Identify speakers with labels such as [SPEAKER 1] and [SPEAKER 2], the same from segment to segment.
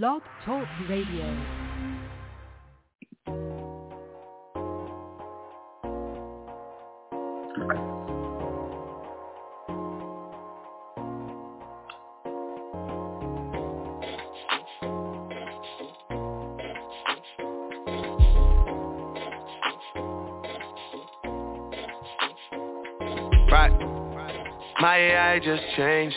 [SPEAKER 1] Blog Talk Radio.
[SPEAKER 2] Right. My AI just changed.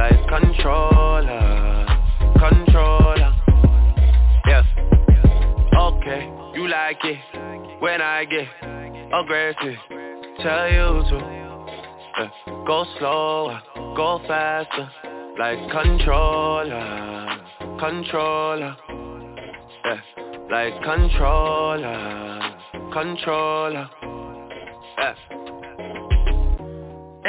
[SPEAKER 2] Like controller, controller. Yeah. Okay, you like it when I get aggressive. Tell you to yeah. go slower, go faster, like controller, controller. Yeah, like controller, controller. Yeah.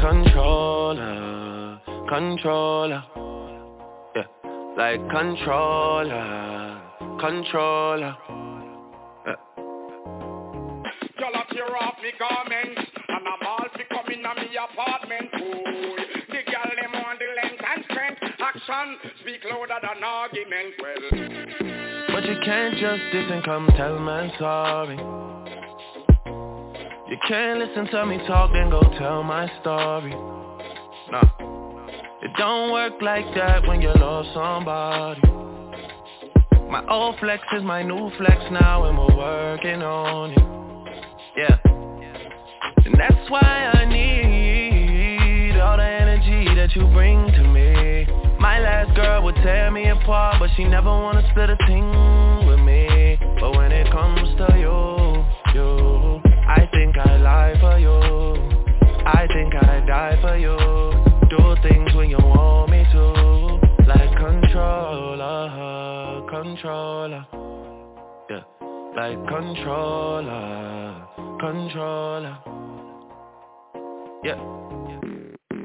[SPEAKER 2] controller, controller. Yeah, like controller, controller. Yeah.
[SPEAKER 3] Y'all up tear off me garments And I'm all fi come in me apartment Ooh, The girl them on the length and strength. Action speak louder than argument. Well
[SPEAKER 2] But you can't just diss and come tell me sorry You can't listen to me talk then go tell my story. Nah. It don't work like that when you love somebody. My old flex is my new flex now and we're working on it. Yeah. And that's why I need all the energy that you bring to me. My last girl would tear me apart But she never wanna split a thing with me. But when it comes to you, you I think I lie for you. I think I die for you. Do things when you want me to. Like controller, controller. Yeah, like controller, controller. Yeah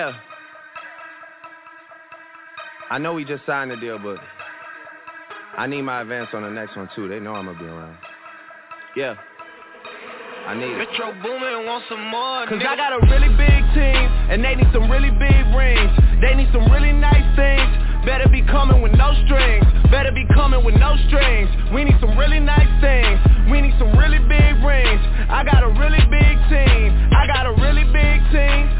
[SPEAKER 4] Yeah. I know we just signed the deal, but I need my advance on the next one too. They know I'm gonna be around. Yeah. I need it.
[SPEAKER 2] Metro Boomin want some more
[SPEAKER 4] Cause I got a really big team, and they need some really big rings. They need some really nice things. Better be coming with no strings. Better be coming with no strings. We need some really nice things. We need some really big rings. I got a really big team. I got a really big team.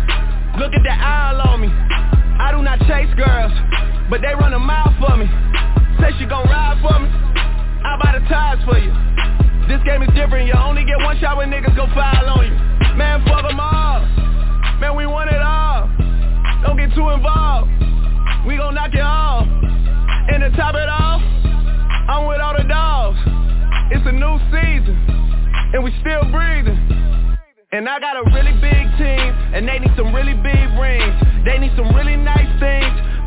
[SPEAKER 4] Look at the owl on me. I do not chase girls But they run a mile for me. Say she gon' ride for me. I buy the tires for you. This game is different. You only get one shot when niggas go file on you. Man, fuck them all. Man, we want it all. Don't get too involved. We gon' knock it off. And to top it off I'm with all the dogs. It's a new season And we still breathing and I got a really big team, and they need some really big rings. They need some really nice things.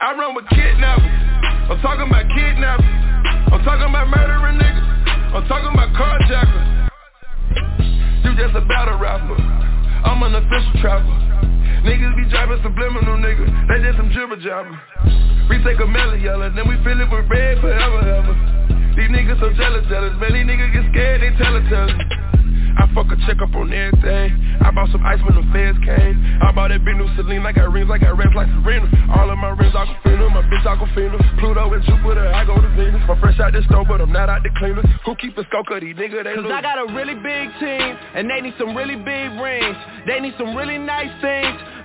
[SPEAKER 5] I run with kidnappers. I'm talking about kidnappers. I'm talking about murdering niggas. I'm talking about carjackers. You just a battle rapper. I'm an official trapper. Niggas be driving subliminal niggas. They just some jibber jabber. We take a melon yellow, then we fill it with red forever, ever. These niggas so jealous, jealous. Man, these niggas get scared, they tell it, tell it. I fuck a check up on everything. I bought some ice when the feds came. I bought that big new Celine. I got rings, I got rings like Serena. All of my rings Aquafina, my bitch Aquafina. Pluto and Jupiter, I go to Venus. I'm fresh out the store, but I'm not out the cleaner. Who keep a scope of these niggas? They
[SPEAKER 4] Cause
[SPEAKER 5] lose.
[SPEAKER 4] I got a really big team, and they need some really big rings. They need some really nice things.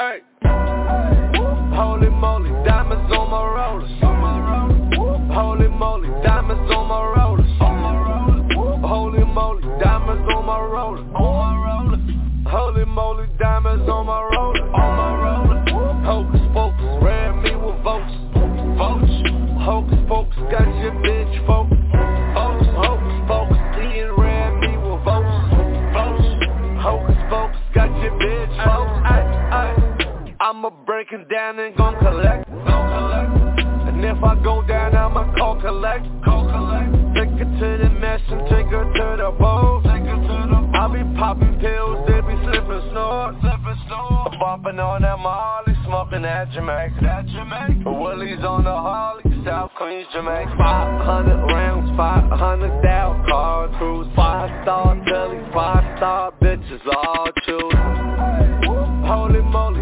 [SPEAKER 5] Hey. Holy moly, diamonds on my rollers. Holy moly, diamonds on my rollers. Holy moly, diamonds on my rollers. Holy moly, diamonds on my roller. Hocus pocus, ran me with votes. Votes. Hocus pocus, got your bitch folks. Hocus, hocus pocus, Ian ran me with votes. Votes. Hocus pocus, got your bitch folks. I'ma break it down and gon' collect. And if I go down, I'ma call collect. Take her to the mesh and take her to the bowl. I be popping pills, they be slipping snort. Bumping on that Molly, smoking that Jamaica. Willie's on the Harley, South Queens, Jamaica. 500 rounds, 500 down, car cruise. Five star telly, five star bitches, all choose. Holy moly,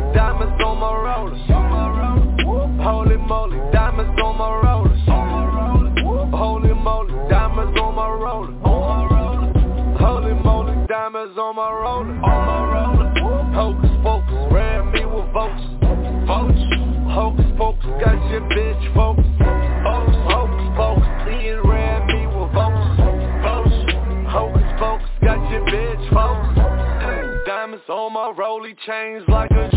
[SPEAKER 5] diamonds on my roller. Hocus pocus, ran me with votes. Votes. Hocus pocus, got your bitch folks. Hocus hocus pocus, Ian ran me with votes. Votes. Hocus pocus, got your bitch folks. Diamonds on my rolly chains like a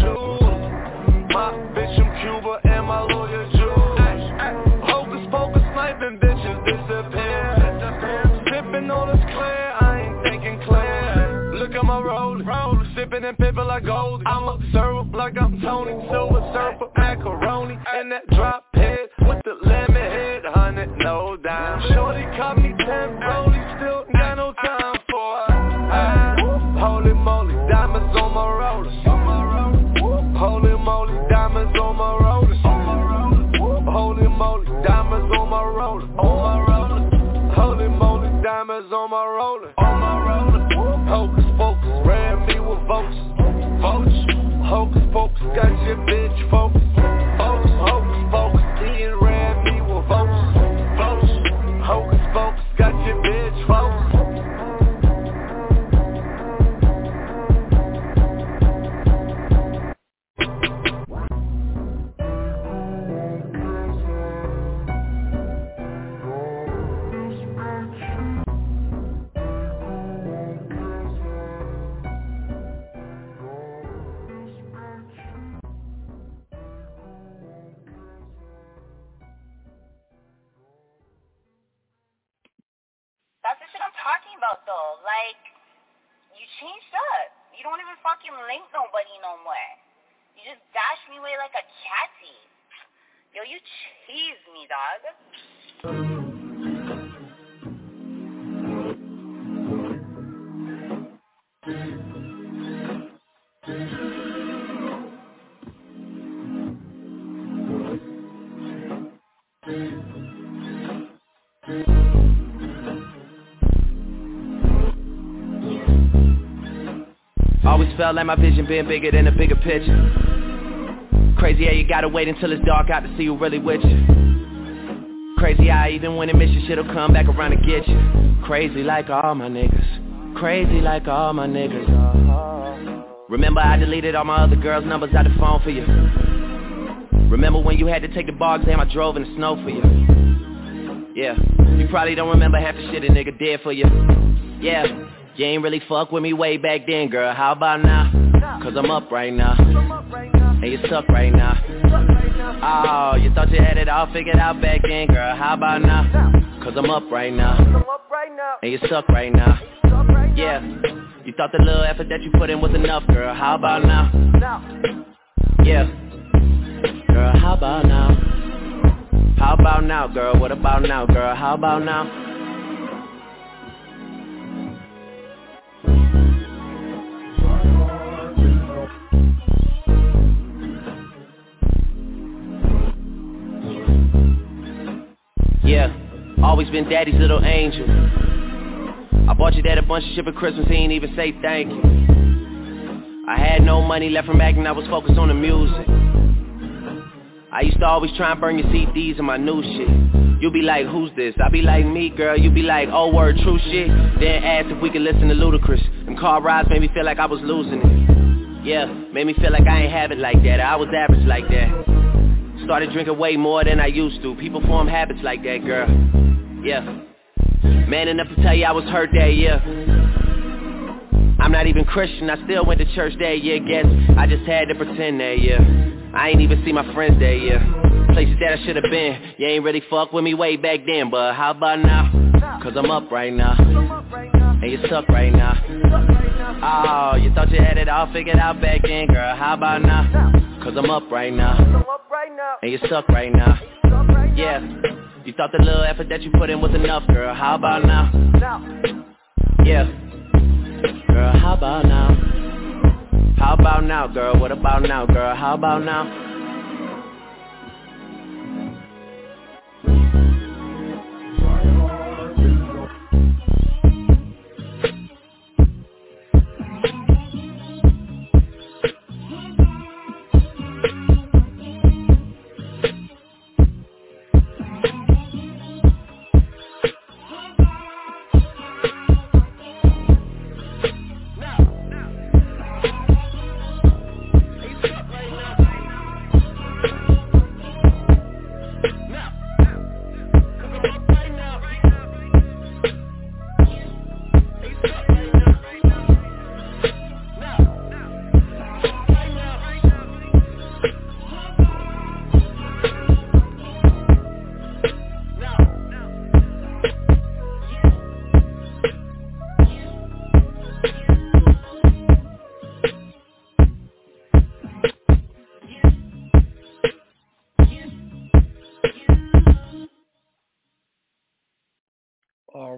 [SPEAKER 5] and pippin' like gold. I'm a syrup like I'm Tony, silver syrup, macaroni, and that drop head with the lemon head, hundred no dime. Shorty caught me your bitch like you changed up. You don't even fucking link nobody no more.
[SPEAKER 1] You just dash me away like a catty. Yo, you cheese me, dog. Thank you.
[SPEAKER 6] Felt like my vision being bigger than a bigger picture. Crazy how you gotta wait until it's dark out to see who really with you. Crazy how even when it miss you, shit'll come back around to get you. Crazy like all my niggas. Crazy like all my niggas. Remember I deleted all my other girls' numbers out the phone for you. Remember when you had to take the bar exam I drove in the snow for you. Yeah, you probably don't remember half the shit a nigga did for you. Yeah you ain't really fuck with me way back then, girl. How about now? Cause I'm up right now. And you suck right now. Oh, you thought you had it all figured out back then, girl. How about now? Cause I'm up right now. And you suck right now. Yeah. You thought the little effort that you put in was enough, girl. How about now? Yeah. Girl, how about now? How about now, girl? What about now, girl? How about now? Always been daddy's little angel. I bought your dad a bunch of shit for Christmas, he ain't even say thank you. I had no money left from acting, I was focused on the music. I used to always try and burn your CDs and my new shit. You be like, who's this? I be like, me, girl. You be like, oh, word, true shit. Then ask if we could listen to Ludacris. Them car rides made me feel like I was losing it. Yeah, made me feel like I ain't have it like that. I was average like that. Started drinking way more than I used to. People form habits like that, girl. Yeah. Man enough to tell you I was hurt that year. I'm not even Christian, I still went to church that year, guess I just had to pretend that year I ain't even see my friends that year Places that I should've been You ain't really fuck with me way back then But how about now? Cause I'm up right now And you suck right now Oh, you thought you had it all figured out back then, girl How about now? Cause I'm up right now and you suck right now. Yeah, you thought the little effort that you put in was enough, girl. How about now? Yeah, girl, how about now? How about now, girl? What about now, girl? How about now?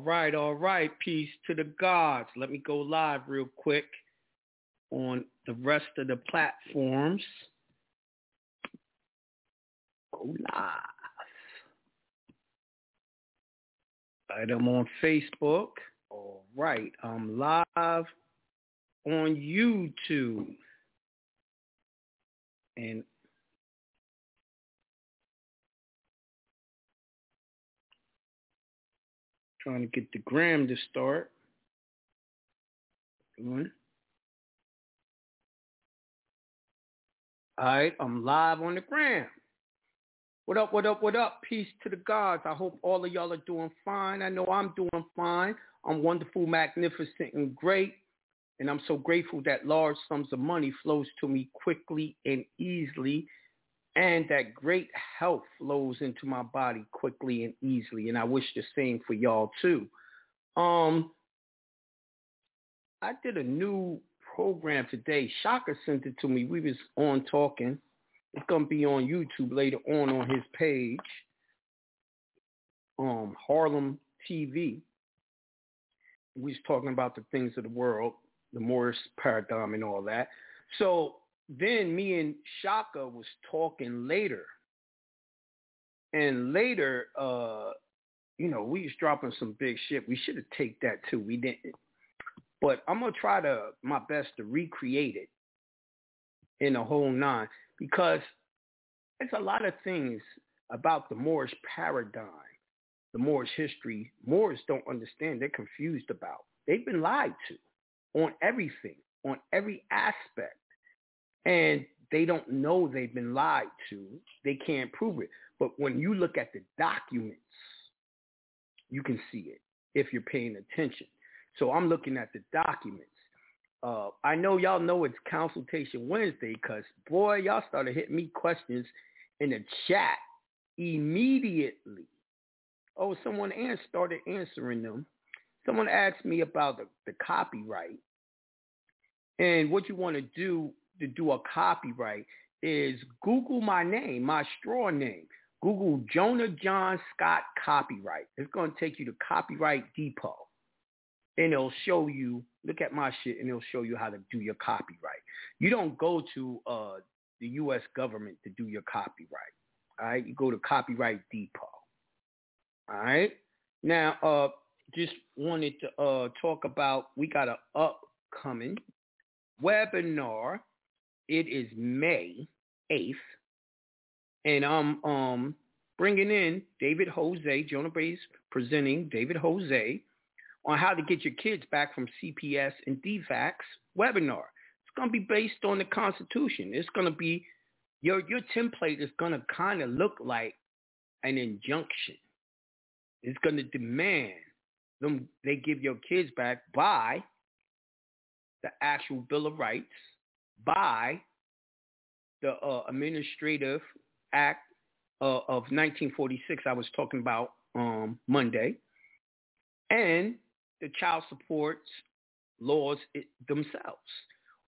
[SPEAKER 7] Right, all right. Peace to the gods. Let me go live real quick on the rest of the platforms. Go live. Right, I'm on Facebook. All right, I'm live on YouTube. And trying to get the gram to start. All right, I'm live on the gram. What up, what up, what up? Peace to the gods. I hope all of y'all are doing fine. I know I'm doing fine. I'm wonderful, magnificent, and great. And I'm so grateful that large sums of money flows to me quickly and easily and that great health flows into my body quickly and easily. And I wish the same for y'all too. Um, I did a new program today. Shaka sent it to me. We was on talking. It's gonna be on YouTube later on on his page. Um, Harlem TV. We was talking about the things of the world, the Moorish paradigm and all that. So then me and Shaka was talking later. And later, uh, you know, we was dropping some big shit. We should have take that too. We didn't. But I'm gonna try to my best to recreate it in a whole nine because there's a lot of things about the Moorish paradigm, the Moorish history. Moors don't understand. They're confused about. They've been lied to on everything, on every aspect and they don't know they've been lied to. They can't prove it. But when you look at the documents, you can see it if you're paying attention. So I'm looking at the documents. Uh, I know y'all know it's Consultation Wednesday because, boy, y'all started hitting me questions in the chat immediately. Oh, someone started answering them. Someone asked me about the, the copyright and what you want to do to do a copyright is Google my name, my straw name. Google Jonah John Scott copyright. It's going to take you to Copyright Depot. And it'll show you, look at my shit, and it'll show you how to do your copyright. You don't go to uh, the U.S. government to do your copyright. All right? You go to Copyright Depot. All right? Now, uh, just wanted to uh, talk about, we got an upcoming webinar it is May 8th, and I'm um, bringing in David Jose, Jonah Bey's presenting David Jose on how to get your kids back from CPS and DFACS webinar. It's going to be based on the Constitution. It's going to be, your, your template is going to kind of look like an injunction. It's going to demand them they give your kids back by the actual Bill of Rights, by the uh, Administrative Act uh, of 1946 I was talking about um, Monday, and the child support laws themselves.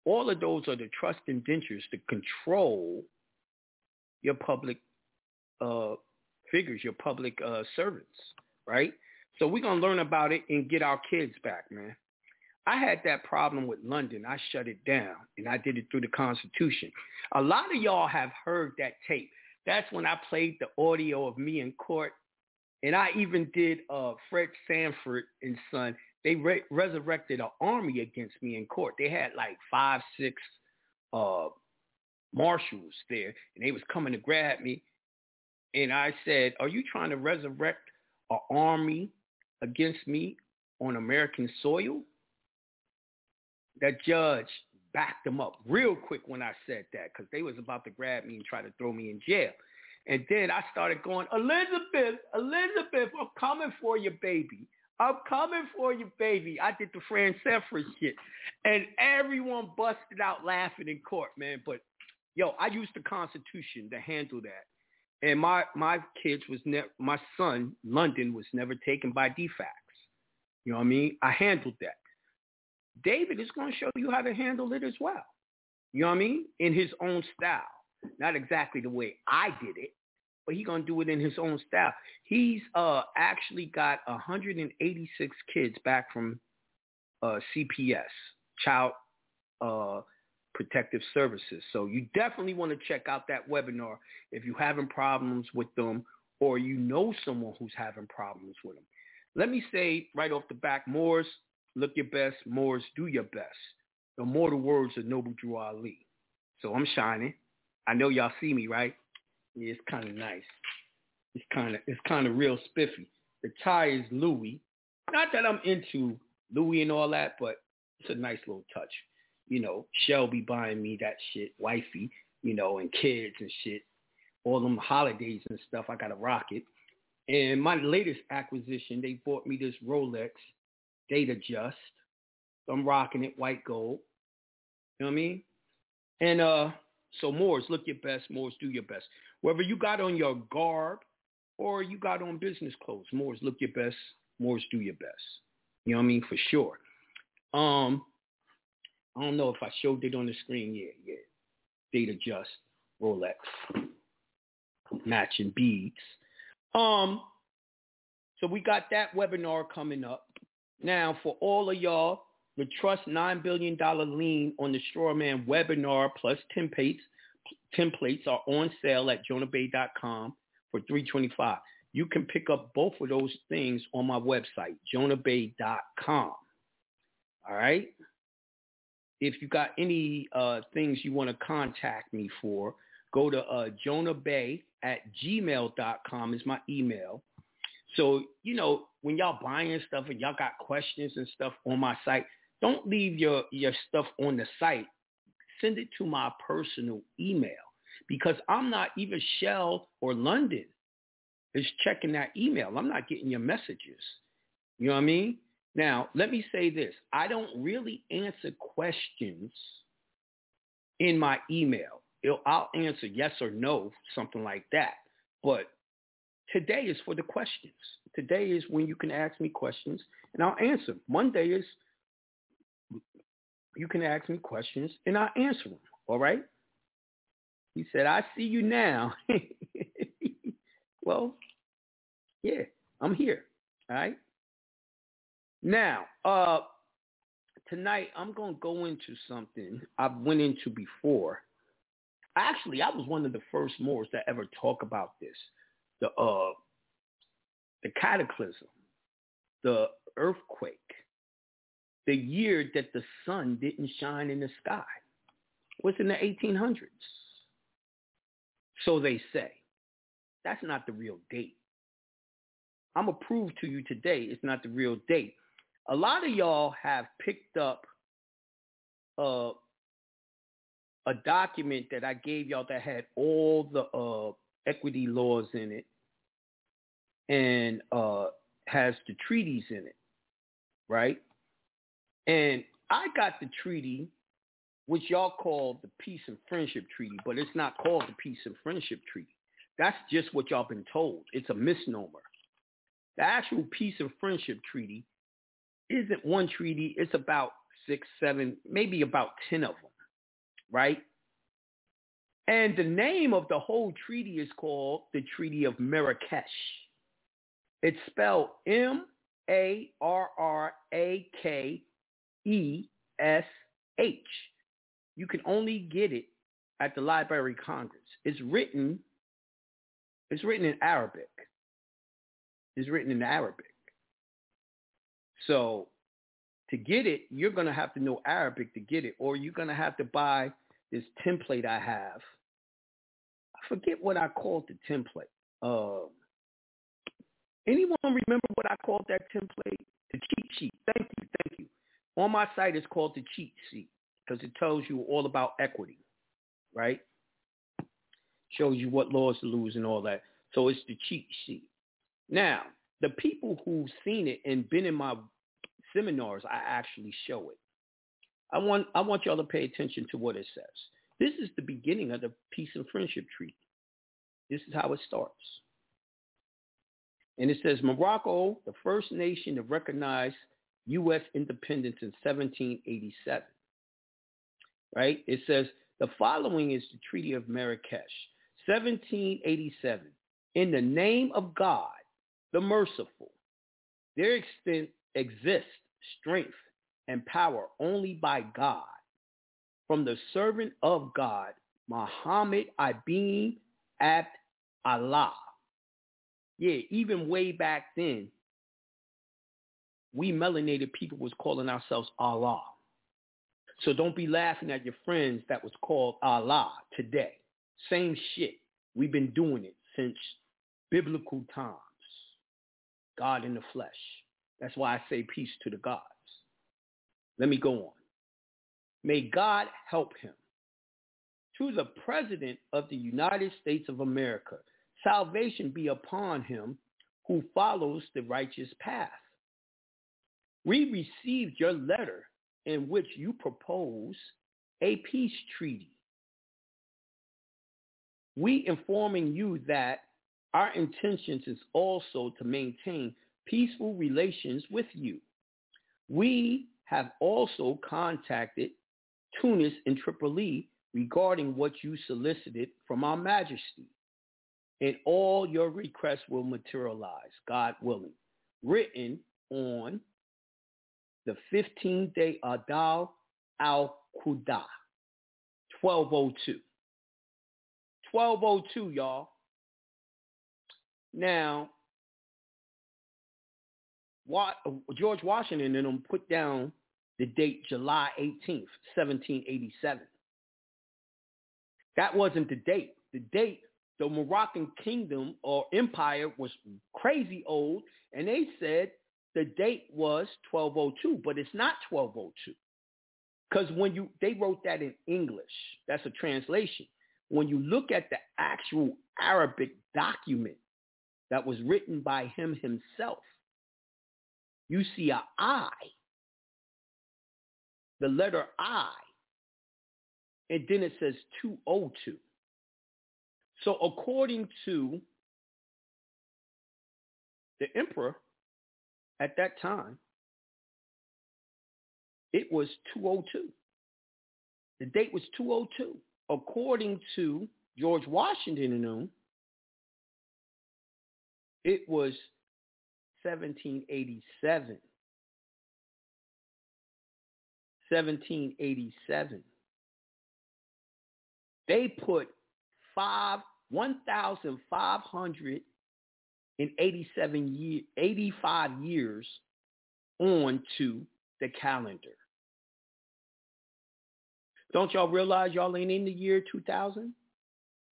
[SPEAKER 7] All of those are the trust indentures to control your public uh, figures, your public uh, servants, right? So we're going to learn about it and get our kids back, man. I had that problem with London. I shut it down and I did it through the Constitution. A lot of y'all have heard that tape. That's when I played the audio of me in court. And I even did uh, Fred Sanford and Son. They re- resurrected an army against me in court. They had like five, six uh, marshals there, and they was coming to grab me. And I said, are you trying to resurrect an army against me on American soil? That judge backed them up real quick when I said that because they was about to grab me and try to throw me in jail. And then I started going, Elizabeth, Elizabeth, I'm coming for you, baby. I'm coming for you, baby. I did the Fred Sanford shit. And everyone busted out laughing in court, man. But, yo, I used the Constitution to handle that. And my, my kids was never, my son, London, was never taken by DFACS. You know what I mean? I handled that. David is going to show you how to handle it as well. You know what I mean? In his own style. Not exactly the way I did it, but he's going to do it in his own style. He's uh, actually got 186 kids back from uh, CPS, Child uh, Protective Services. So you definitely want to check out that webinar if you're having problems with them or you know someone who's having problems with them. Let me say right off the back, Moors, look your best, Moors, do your best. the immortal words of Noble Drew Ali. So I'm shining. I know y'all see me, right? Yeah, it's kind of nice. It's kind of it's kind of real spiffy. The tie is Louis. Not that I'm into Louis and all that, but it's a nice little touch. You know, Shelby buying me that shit, wifey, you know, and kids and shit. All them holidays and stuff, I gotta rock it. And my latest acquisition, they bought me this Rolex Datejust. So I'm rocking it, white gold. You know what I mean? And uh, so Moors, look your best. Moors, do your best. Whether you got on your garb or you got on business clothes, Moors, look your best. Moors, do your best. You know what I mean? For sure. Um, I don't know if I showed it on the screen. Yeah, yeah. Datejust, Rolex, matching beads. Um, so we got that webinar coming up. Now, for all of y'all, the Trust $9 billion lien on the Strawman webinar plus templates, templates are on sale at jonahbey.com for 325 You can pick up both of those things on my website, jonahbey.com. All right? If you got any uh, things you want to contact me for, go to uh, jonahbey at gmail.com is my email. So, you know, when y'all buying stuff and y'all got questions and stuff on my site, don't leave your, your stuff on the site. Send it to my personal email because I'm not even Shell or London is checking that email. I'm not getting your messages. You know what I mean? Now, let me say this. I don't really answer questions in my email. I'll answer yes or no, something like that. But today is for the questions. Today is when you can ask me questions and I'll answer. Monday is you can ask me questions and I'll answer them. All right? He said, I see you now. well, yeah, I'm here. All right? Now, uh, tonight I'm going to go into something I've went into before. Actually, I was one of the first Moors that ever talk about this. The uh the cataclysm, the earthquake, the year that the sun didn't shine in the sky was in the 1800s. So they say. That's not the real date. I'm going to prove to you today it's not the real date. A lot of y'all have picked up uh, a document that I gave y'all that had all the uh, equity laws in it and uh, has the treaties in it, right? And I got the treaty, which y'all call the Peace and Friendship Treaty, but it's not called the Peace and Friendship Treaty. That's just what y'all been told. It's a misnomer. The actual Peace and Friendship Treaty isn't one treaty. It's about six, seven, maybe about 10 of them, right? And the name of the whole treaty is called the Treaty of Marrakesh. It's spelled M-A-R-R-A-K E-S-H. You can only get it at the Library of Congress. It's written, it's written in Arabic. It's written in Arabic. So to get it, you're going to have to know Arabic to get it, or you're going to have to buy this template I have. I forget what I called the template. Uh, anyone remember what I called that template? The cheat sheet. Thank you, thank you. On my site, it's called the cheat sheet because it tells you all about equity, right? Shows you what laws to lose and all that. So it's the cheat sheet. Now, the people who've seen it and been in my seminars, I actually show it. I want I want y'all to pay attention to what it says. This is the beginning of the Peace and Friendship Treaty. This is how it starts. And it says Morocco, the first nation to recognize U.S. independence in 1787. Right? It says the following is the Treaty of Marrakesh, 1787. In the name of God, the merciful, there extent exists strength and power only by God. From the servant of God, Muhammad Ibn Abd Allah. Yeah, even way back then, we melanated people was calling ourselves Allah. So don't be laughing at your friends that was called Allah today. Same shit. We've been doing it since biblical times. God in the flesh. That's why I say peace to the gods. Let me go on. May God help him. To the President of the United States of America, salvation be upon him who follows the righteous path. We received your letter in which you propose a peace treaty. We informing you that our intentions is also to maintain peaceful relations with you. We have also contacted Tunis and Tripoli regarding what you solicited from our majesty. And all your requests will materialize, God willing. Written on the 15th day Adal al-Quda, 1202. 1202, y'all. Now, George Washington and them put down the date July 18th, 1787. That wasn't the date. The date, the Moroccan kingdom or empire was crazy old, and they said the date was 1202, but it's not 1202. Because when you, they wrote that in English. That's a translation. When you look at the actual Arabic document that was written by him himself, you see a I, the letter I, and then it says 202. So according to the emperor at that time, it was 202. The date was 202. According to George Washington and them, it was 1787. 1787. They put five 1,587 year, 85 years onto the calendar. Don't y'all realize y'all ain't in the year 2000?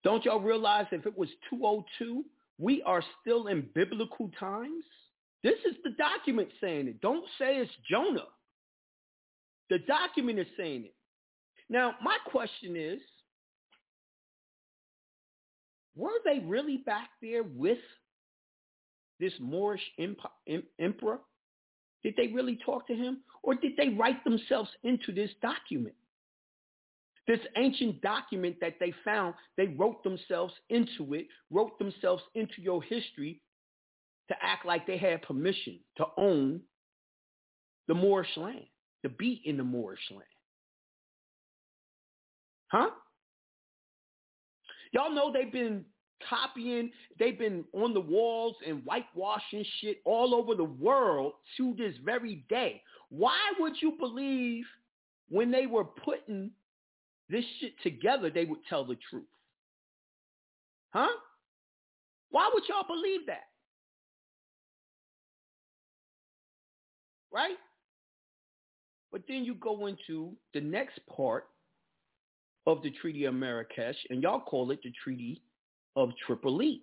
[SPEAKER 7] Don't y'all realize if it was 202, we are still in biblical times? This is the document saying it. Don't say it's Jonah. The document is saying it. Now, my question is, were they really back there with this Moorish emperor? Did they really talk to him? Or did they write themselves into this document? This ancient document that they found, they wrote themselves into it, wrote themselves into your history to act like they had permission to own the Moorish land, to be in the Moorish land. Huh? Y'all know they've been copying, they've been on the walls and whitewashing shit all over the world to this very day. Why would you believe when they were putting this shit together, they would tell the truth? Huh? Why would y'all believe that? Right? But then you go into the next part of the Treaty of Marrakesh, and y'all call it the Treaty of Tripoli.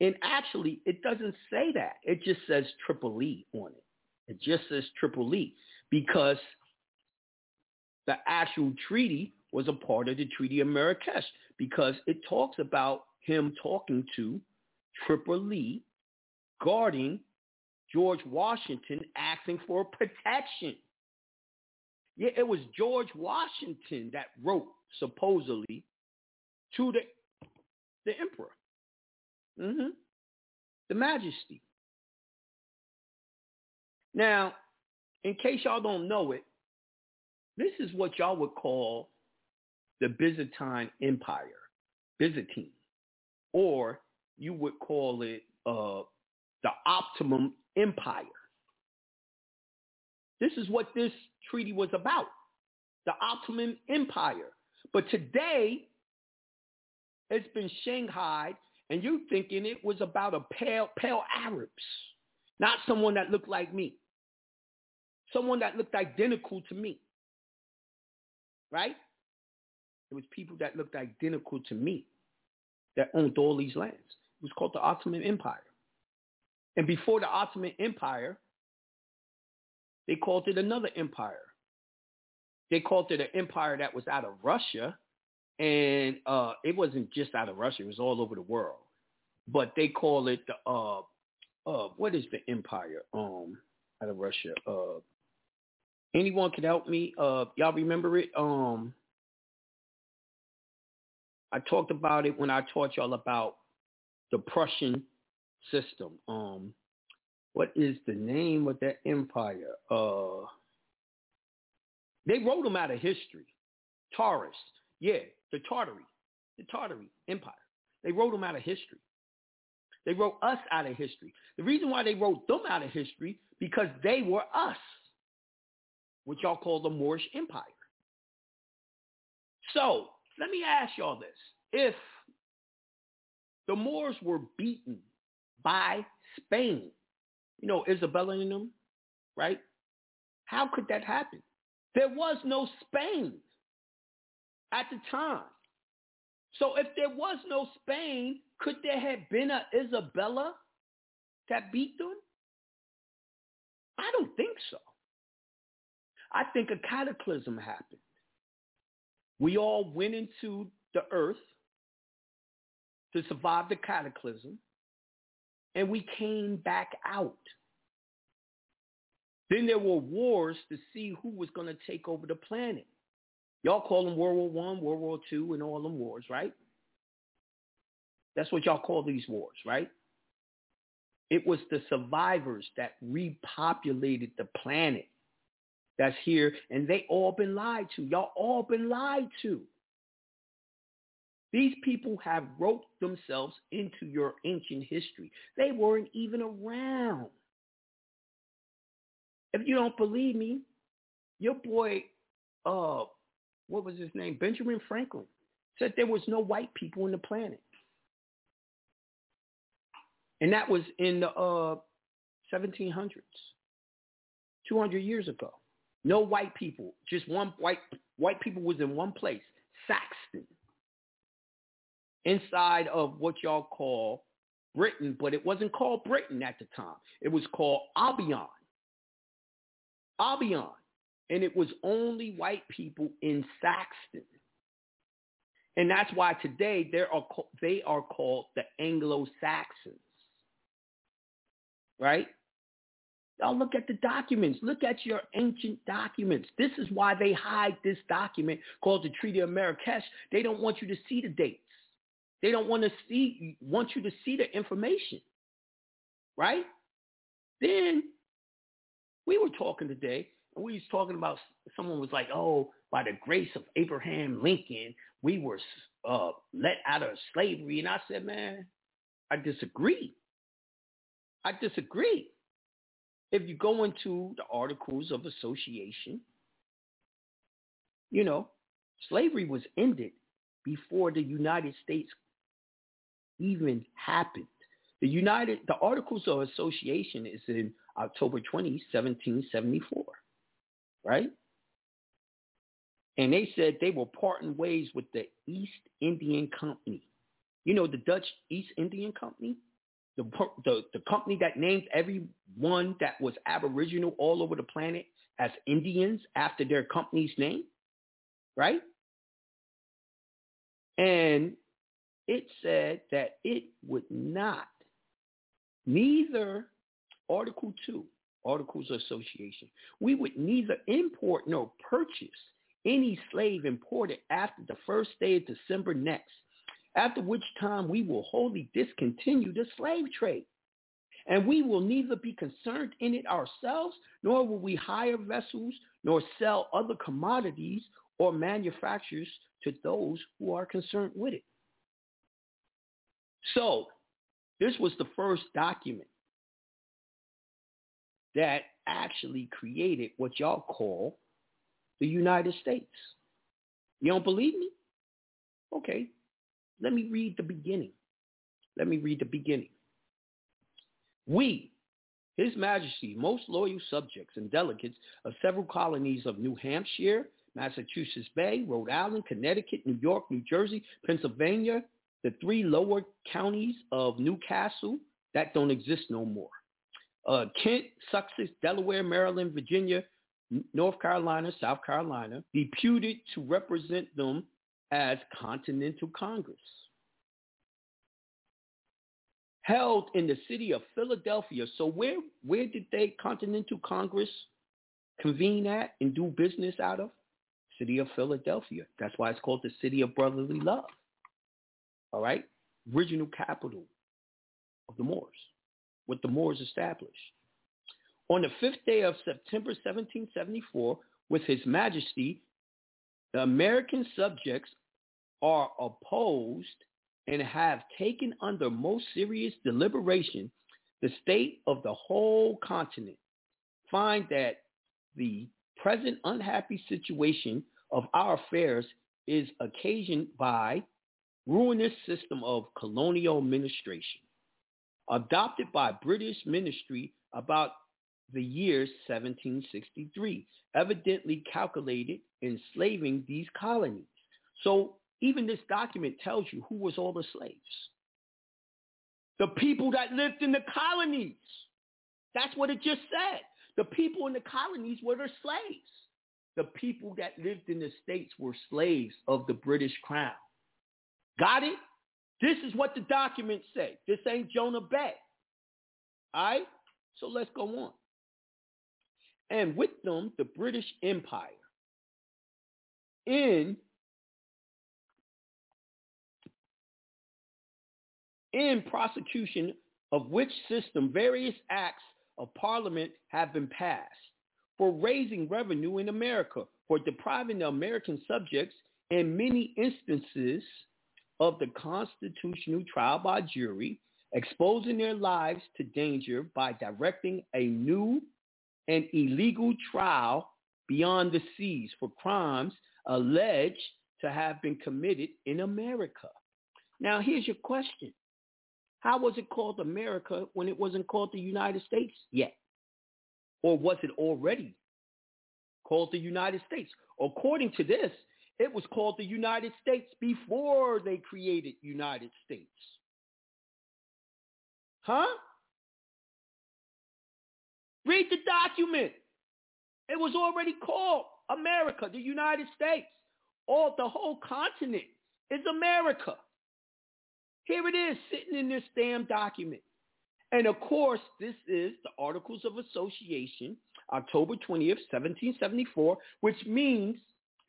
[SPEAKER 7] And actually, it doesn't say that. It just says Tripoli on it. It just says Tripoli because the actual treaty was a part of the Treaty of Marrakesh because it talks about him talking to Tripoli guarding George Washington asking for protection. Yeah, it was George Washington that wrote supposedly to the the emperor, mm-hmm. the majesty. Now, in case y'all don't know it, this is what y'all would call the Byzantine Empire, Byzantine, or you would call it uh, the Ottoman Empire. This is what this treaty was about, the Ottoman Empire. But today, it's been shanghaied, and you're thinking it was about a pale, pale Arabs, not someone that looked like me, someone that looked identical to me. right? It was people that looked identical to me that owned all these lands. It was called the Ottoman Empire. And before the Ottoman Empire, they called it another empire. They called it an empire that was out of Russia. And uh, it wasn't just out of Russia. It was all over the world. But they call it the, uh, uh, what is the empire um, out of Russia? Uh, anyone can help me? Uh, y'all remember it? Um, I talked about it when I taught y'all about the Prussian system. Um, what is the name of that empire? Uh, they wrote them out of history. Taurus, yeah, the Tartary, the Tartary Empire. They wrote them out of history. They wrote us out of history. The reason why they wrote them out of history because they were us, what y'all call the Moorish Empire. So let me ask y'all this. If the Moors were beaten by Spain, you know, Isabella and them, right? How could that happen? There was no Spain at the time. So if there was no Spain, could there have been a Isabella that beat them? I don't think so. I think a cataclysm happened. We all went into the earth to survive the cataclysm, and we came back out. Then there were wars to see who was going to take over the planet. Y'all call them World War One, World War Two, and all them wars, right? That's what y'all call these wars, right? It was the survivors that repopulated the planet that's here, and they all been lied to. Y'all all been lied to. These people have wrote themselves into your ancient history. They weren't even around. If you don't believe me, your boy, uh, what was his name? Benjamin Franklin said there was no white people in the planet. And that was in the uh, 1700s, 200 years ago. No white people, just one white, white people was in one place, Saxton inside of what y'all call Britain, but it wasn't called Britain at the time. It was called Albion. Albion. And it was only white people in Saxton. And that's why today they are, they are called the Anglo-Saxons. Right? Y'all look at the documents. Look at your ancient documents. This is why they hide this document called the Treaty of Marrakesh. They don't want you to see the dates. They don't want to see, want you to see the information, right? Then we were talking today, and we was talking about someone was like, oh, by the grace of Abraham Lincoln, we were uh, let out of slavery. And I said, man, I disagree. I disagree. If you go into the Articles of Association, you know, slavery was ended before the United States even happened. The United, the Articles of Association is in October 20, 1774, right? And they said they were parting ways with the East Indian Company. You know, the Dutch East Indian Company? The, the, the company that named everyone that was aboriginal all over the planet as Indians after their company's name, right? And it said that it would not, neither Article 2, Articles of Association, we would neither import nor purchase any slave imported after the first day of December next, after which time we will wholly discontinue the slave trade. And we will neither be concerned in it ourselves, nor will we hire vessels, nor sell other commodities or manufactures to those who are concerned with it. So this was the first document that actually created what y'all call the United States. You don't believe me? Okay. Let me read the beginning. Let me read the beginning. We, His Majesty, most loyal subjects and delegates of several colonies of New Hampshire, Massachusetts Bay, Rhode Island, Connecticut, New York, New Jersey, Pennsylvania, the three lower counties of Newcastle that don't exist no more. Uh, Kent, Sussex, Delaware, Maryland, Virginia, North Carolina, South Carolina, deputed to represent them as Continental Congress. Held in the city of Philadelphia. So where where did they Continental Congress convene at and do business out of? City of Philadelphia. That's why it's called the city of brotherly love. All right? Original capital of the Moors, what the Moors established. On the fifth day of September 1774, with His Majesty, the American subjects are opposed and have taken under most serious deliberation the state of the whole continent, find that the present unhappy situation of our affairs is occasioned by ruinous system of colonial administration adopted by British ministry about the year 1763, evidently calculated enslaving these colonies. So even this document tells you who was all the slaves. The people that lived in the colonies. That's what it just said. The people in the colonies were the slaves. The people that lived in the states were slaves of the British crown. Got it? This is what the documents say. This ain't Jonah Bey. All right? So let's go on. And with them, the British Empire. In in prosecution of which system various acts of parliament have been passed for raising revenue in America, for depriving the American subjects in many instances of the constitutional trial by jury, exposing their lives to danger by directing a new and illegal trial beyond the seas for crimes alleged to have been committed in America. Now, here's your question. How was it called America when it wasn't called the United States yet? Or was it already called the United States? According to this, it was called the United States before they created United States. Huh? Read the document. It was already called America, the United States. All the whole continent is America. Here it is sitting in this damn document. And of course, this is the Articles of Association, October 20th, 1774, which means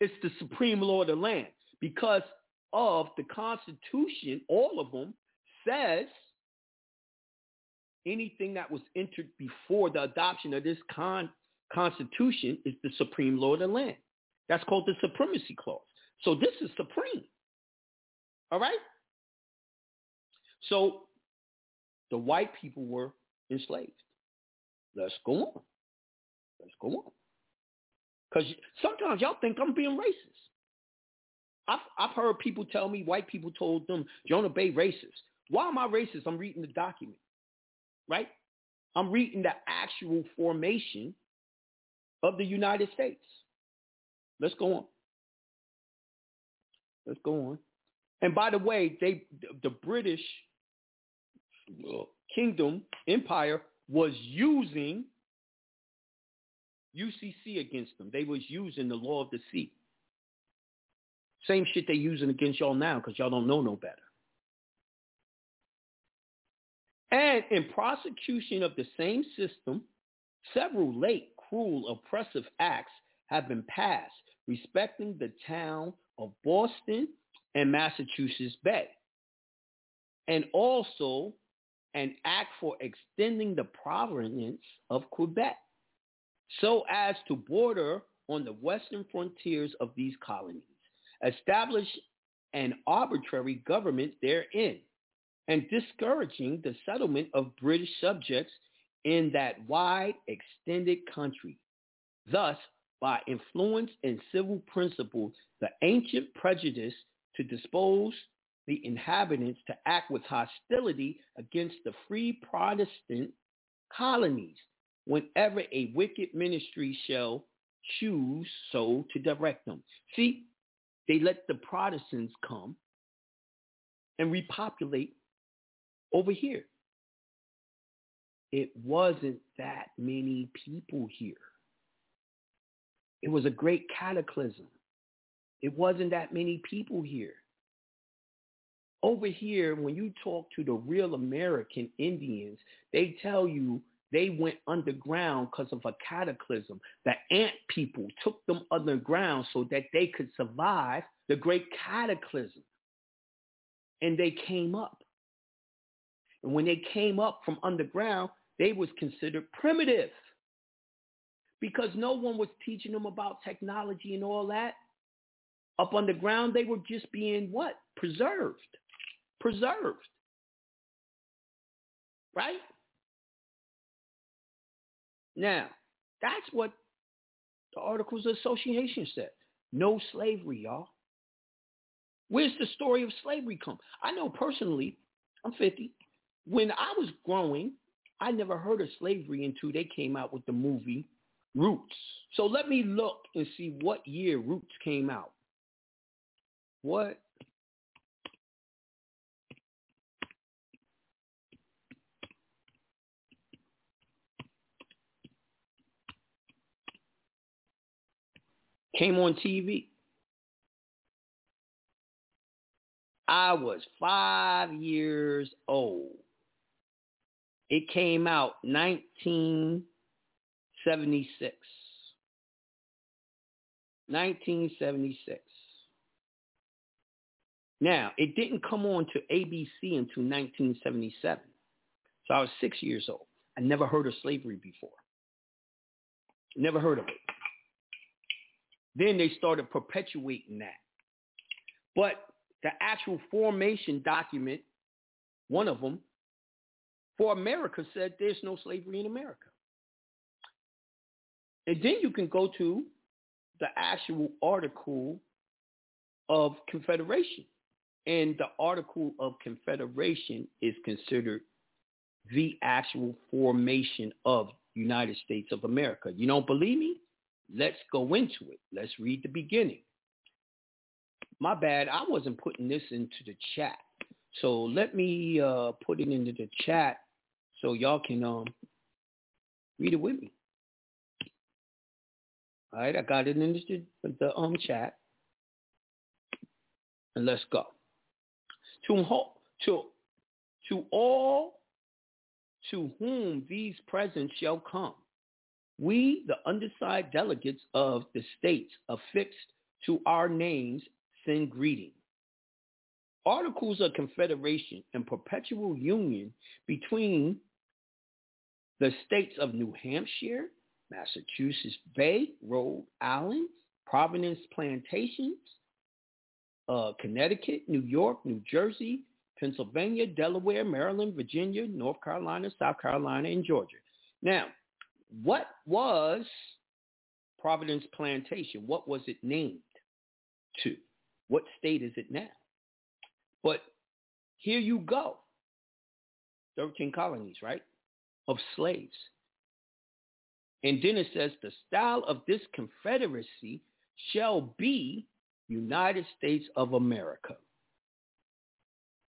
[SPEAKER 7] it's the supreme law of the land because of the Constitution, all of them, says anything that was entered before the adoption of this con- Constitution is the supreme law of the land. That's called the Supremacy Clause. So this is supreme. All right? So the white people were enslaved. Let's go on. Let's go on. Because sometimes y'all think I'm being racist. I've, I've heard people tell me, white people told them, Jonah Bey racist. Why am I racist? I'm reading the document, right? I'm reading the actual formation of the United States. Let's go on. Let's go on. And by the way, they the British uh, kingdom empire was using UCC against them. They was using the law of the sea. Same shit they using against y'all now because y'all don't know no better. And in prosecution of the same system, several late, cruel, oppressive acts have been passed respecting the town of Boston and Massachusetts Bay. And also an act for extending the province of Quebec so as to border on the western frontiers of these colonies, establish an arbitrary government therein, and discouraging the settlement of British subjects in that wide extended country. Thus, by influence and civil principle, the ancient prejudice to dispose the inhabitants to act with hostility against the free Protestant colonies whenever a wicked ministry shall choose so to direct them. See, they let the Protestants come and repopulate over here. It wasn't that many people here. It was a great cataclysm. It wasn't that many people here. Over here, when you talk to the real American Indians, they tell you they went underground because of a cataclysm. The ant people took them underground so that they could survive the great cataclysm. And they came up. And when they came up from underground, they was considered primitive because no one was teaching them about technology and all that. Up underground, they were just being what? Preserved. Preserved. Right? Now, that's what the Articles of Association said. No slavery, y'all. Where's the story of slavery come? I know personally, I'm 50. When I was growing, I never heard of slavery until they came out with the movie Roots. So let me look and see what year Roots came out. What came on TV. I was five years old. It came out 1976. 1976. Now, it didn't come on to ABC until 1977. So I was six years old. I never heard of slavery before. Never heard of it. Then they started perpetuating that. But the actual formation document, one of them, for America said there's no slavery in America. And then you can go to the actual article of Confederation. And the article of Confederation is considered the actual formation of United States of America. You don't believe me? Let's go into it. Let's read the beginning. My bad. I wasn't putting this into the chat. So let me uh, put it into the chat so y'all can um, read it with me. All right, I got it in the, the um chat. And let's go. To, to, to all to whom these presents shall come, we, the undersigned delegates of the states affixed to our names, send greeting. Articles of Confederation and perpetual union between the states of New Hampshire, Massachusetts Bay, Rhode Island, Providence Plantations, uh, Connecticut, New York, New Jersey, Pennsylvania, Delaware, Maryland, Virginia, North Carolina, South Carolina, and Georgia. Now, what was Providence Plantation? What was it named to? What state is it now? But here you go. 13 colonies, right? Of slaves. And then it says the style of this confederacy shall be United States of America.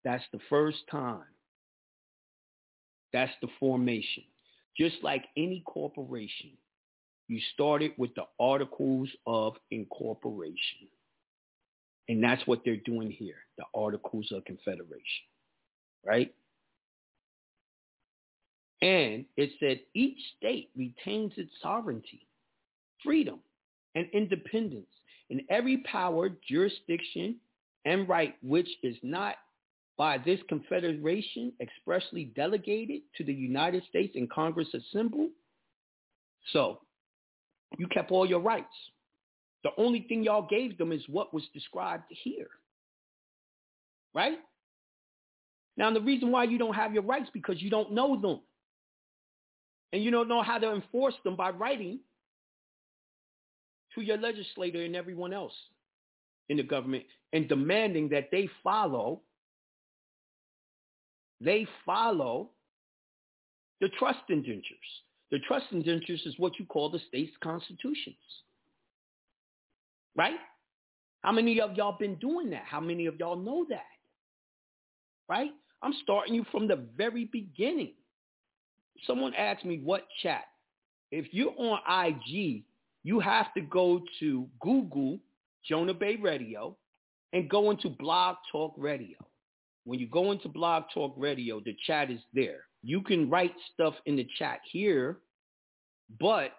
[SPEAKER 7] That's the first time. That's the formation. Just like any corporation, you started with the Articles of Incorporation. And that's what they're doing here, the Articles of Confederation, right? And it said each state retains its sovereignty, freedom, and independence in every power, jurisdiction, and right which is not by this confederation expressly delegated to the United States and Congress assembled. So you kept all your rights. The only thing y'all gave them is what was described here. Right? Now, the reason why you don't have your rights because you don't know them. And you don't know how to enforce them by writing to your legislator and everyone else in the government and demanding that they follow they follow the trust indentures. The trust indentures is what you call the state's constitutions. Right? How many of y'all been doing that? How many of y'all know that? Right? I'm starting you from the very beginning. Someone asked me what chat. If you're on IG, you have to go to Google Jonah Bey Radio and go into Blog Talk Radio. When you go into Blog Talk Radio, the chat is there. You can write stuff in the chat here, but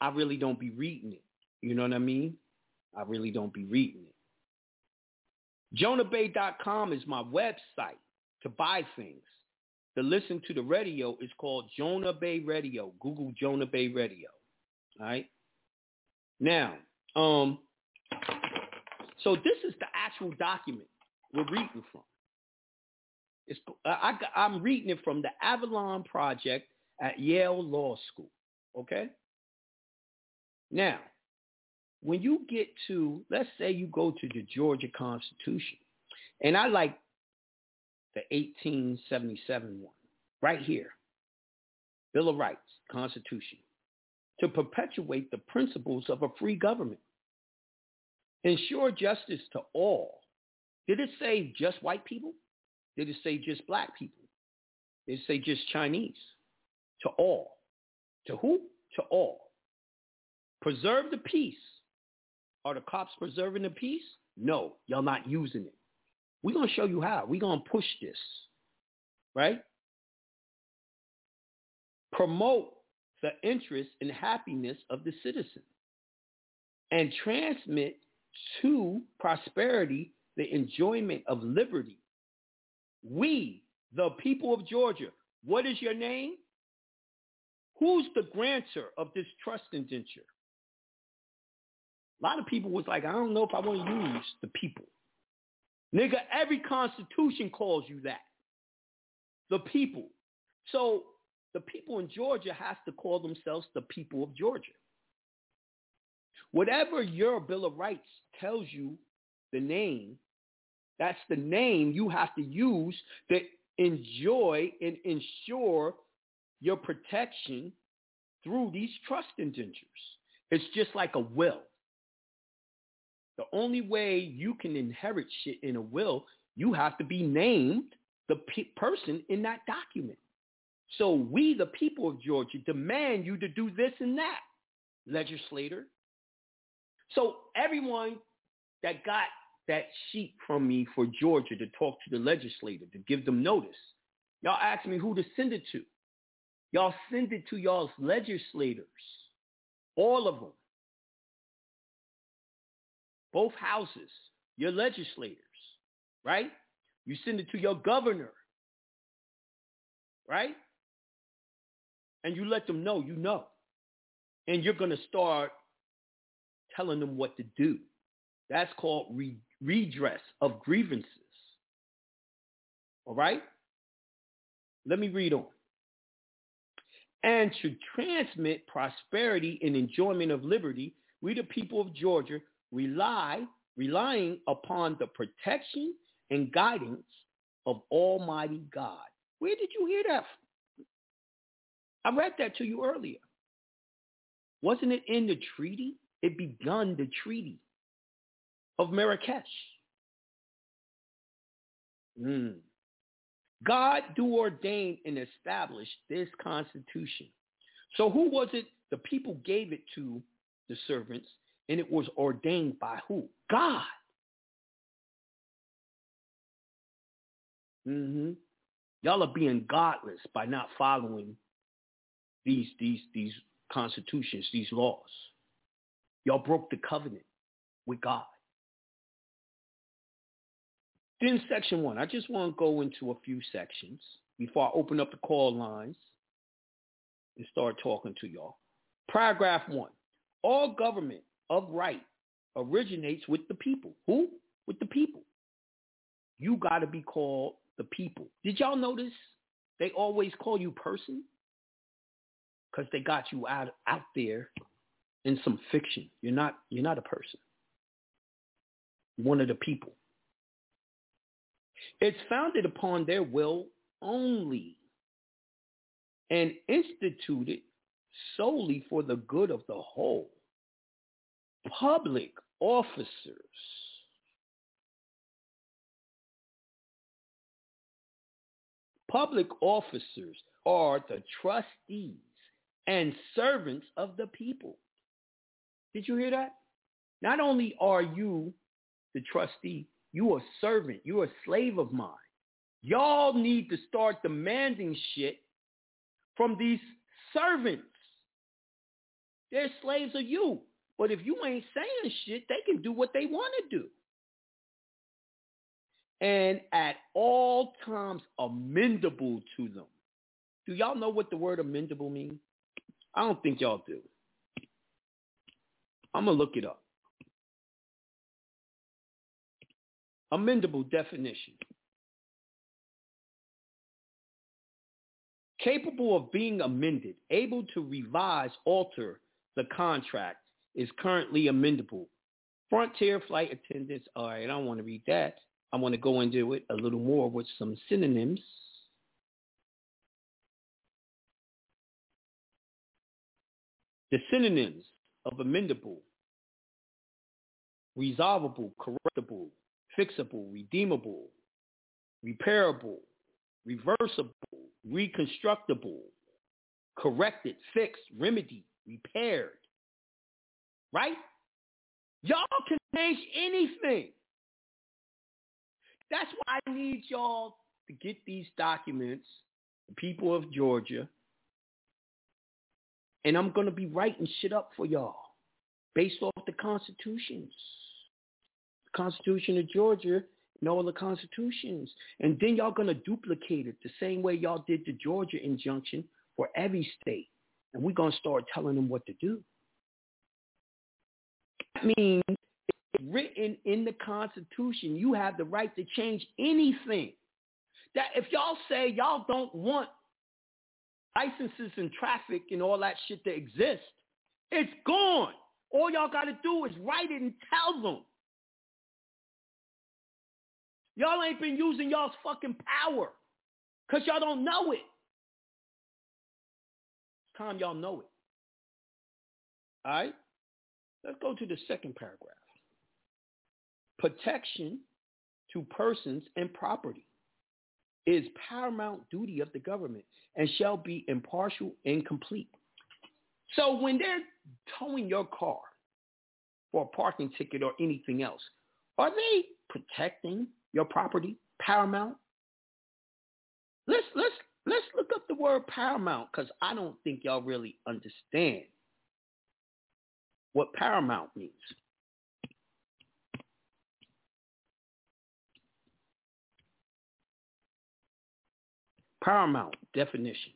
[SPEAKER 7] I really don't be reading it. You know what I mean? I really don't be reading it. JonahBey.com is my website to buy things. To listen to the radio is called Jonah Bey Radio. Google Jonah Bey Radio. All right. Now, um, so this is the actual document we're reading from. It's, I, I'm reading it from the Avalon Project at Yale Law School. Okay. Now, when you get to, let's say you go to the Georgia Constitution, and I like the 1877 one right here, Bill of Rights, Constitution, to perpetuate the principles of a free government. Ensure justice to all. Did it say just white people? Did it say just black people? Did it say just Chinese? To all. To who? To all. Preserve the peace. Are the cops preserving the peace? No, y'all not using it. We're going to show you how. We're going to push this. Right? Promote the interest and happiness of the citizen and transmit to prosperity the enjoyment of liberty. We, the people of Georgia, what is your name? Who's the grantor of this trust indenture? A lot of people was like, I don't know if I want to use the people. Nigga, every constitution calls you that. The people. So the people in Georgia has to call themselves the people of Georgia. Whatever your Bill of Rights tells you the name, that's the name you have to use to enjoy and ensure your protection through these trust indentures. It's just like a will. The only way you can inherit shit in a will, you have to be named the pe- person in that document. So we, the people of Georgia, demand you to do this and that, legislator. So everyone that got that sheet from me for Georgia to talk to the legislator, to give them notice, y'all ask me who to send it to. Y'all send it to y'all's legislators, all of them both houses, your legislators, right? You send it to your governor, right? And you let them know you know. And you're going to start telling them what to do. That's called re- redress of grievances. All right? Let me read on. And to transmit prosperity and enjoyment of liberty, we the people of Georgia rely, relying upon the protection and guidance of Almighty God. Where did you hear that I read that to you earlier. Wasn't it in the treaty? It begun the treaty of Marrakesh. Mm. God do ordain and establish this constitution. So who was it the people gave it to the servants and it was ordained by who? God. Mm-hmm. Y'all are being godless by not following these these these constitutions, these laws. Y'all broke the covenant with God. Then section one, I just want to go into a few sections before I open up the call lines and start talking to y'all. Paragraph one, all government of right originates with the people. Who? With the people. You got to be called the people. Did y'all notice they always call you person? Because they got you out out there in some fiction. You're not you're not a person. You're one of the people. It's founded upon their will only and instituted solely for the good of the whole public officers public officers are the trustees and servants of the people. Did you hear that? Not only are you the trustee, you a servant, you're a slave of mine. Y'all need to start demanding shit from these servants. They're slaves of you. But if you ain't saying shit, they can do what they want to do. And at all times amendable to them. Do y'all know what the word amendable means? I don't think y'all do. I'm going to look it up. Amendable definition. Capable of being amended, able to revise, alter the contract, is currently amendable. Frontier flight attendants, all right, I don't want to read that. I want to go into it a little more with some synonyms. The synonyms of amendable, resolvable, correctable, fixable, redeemable, repairable, reversible, reconstructible, corrected, fixed, remedy, repaired. Right? Y'all can change anything. That's why I need y'all to get these documents, the people of Georgia, and I'm going to be writing shit up for y'all based off the constitutions. Constitution of Georgia and all the constitutions. And then y'all going to duplicate it the same way y'all did the Georgia injunction for every state. And we're going to start telling them what to do. That means it's written in the Constitution. You have the right to change anything. That if y'all say y'all don't want licenses and traffic and all that shit to exist, it's gone. All y'all got to do is write it and tell them. Y'all ain't been using y'all's fucking power because y'all don't know it. It's time y'all know it. All right? Let's go to the second paragraph. Protection to persons and property is paramount duty of the government and shall be impartial and complete. So when they're towing your car for a parking ticket or anything else, are they protecting your property paramount? Let's let's let's look up the word paramount because I don't think y'all really understand what paramount means. Paramount definition.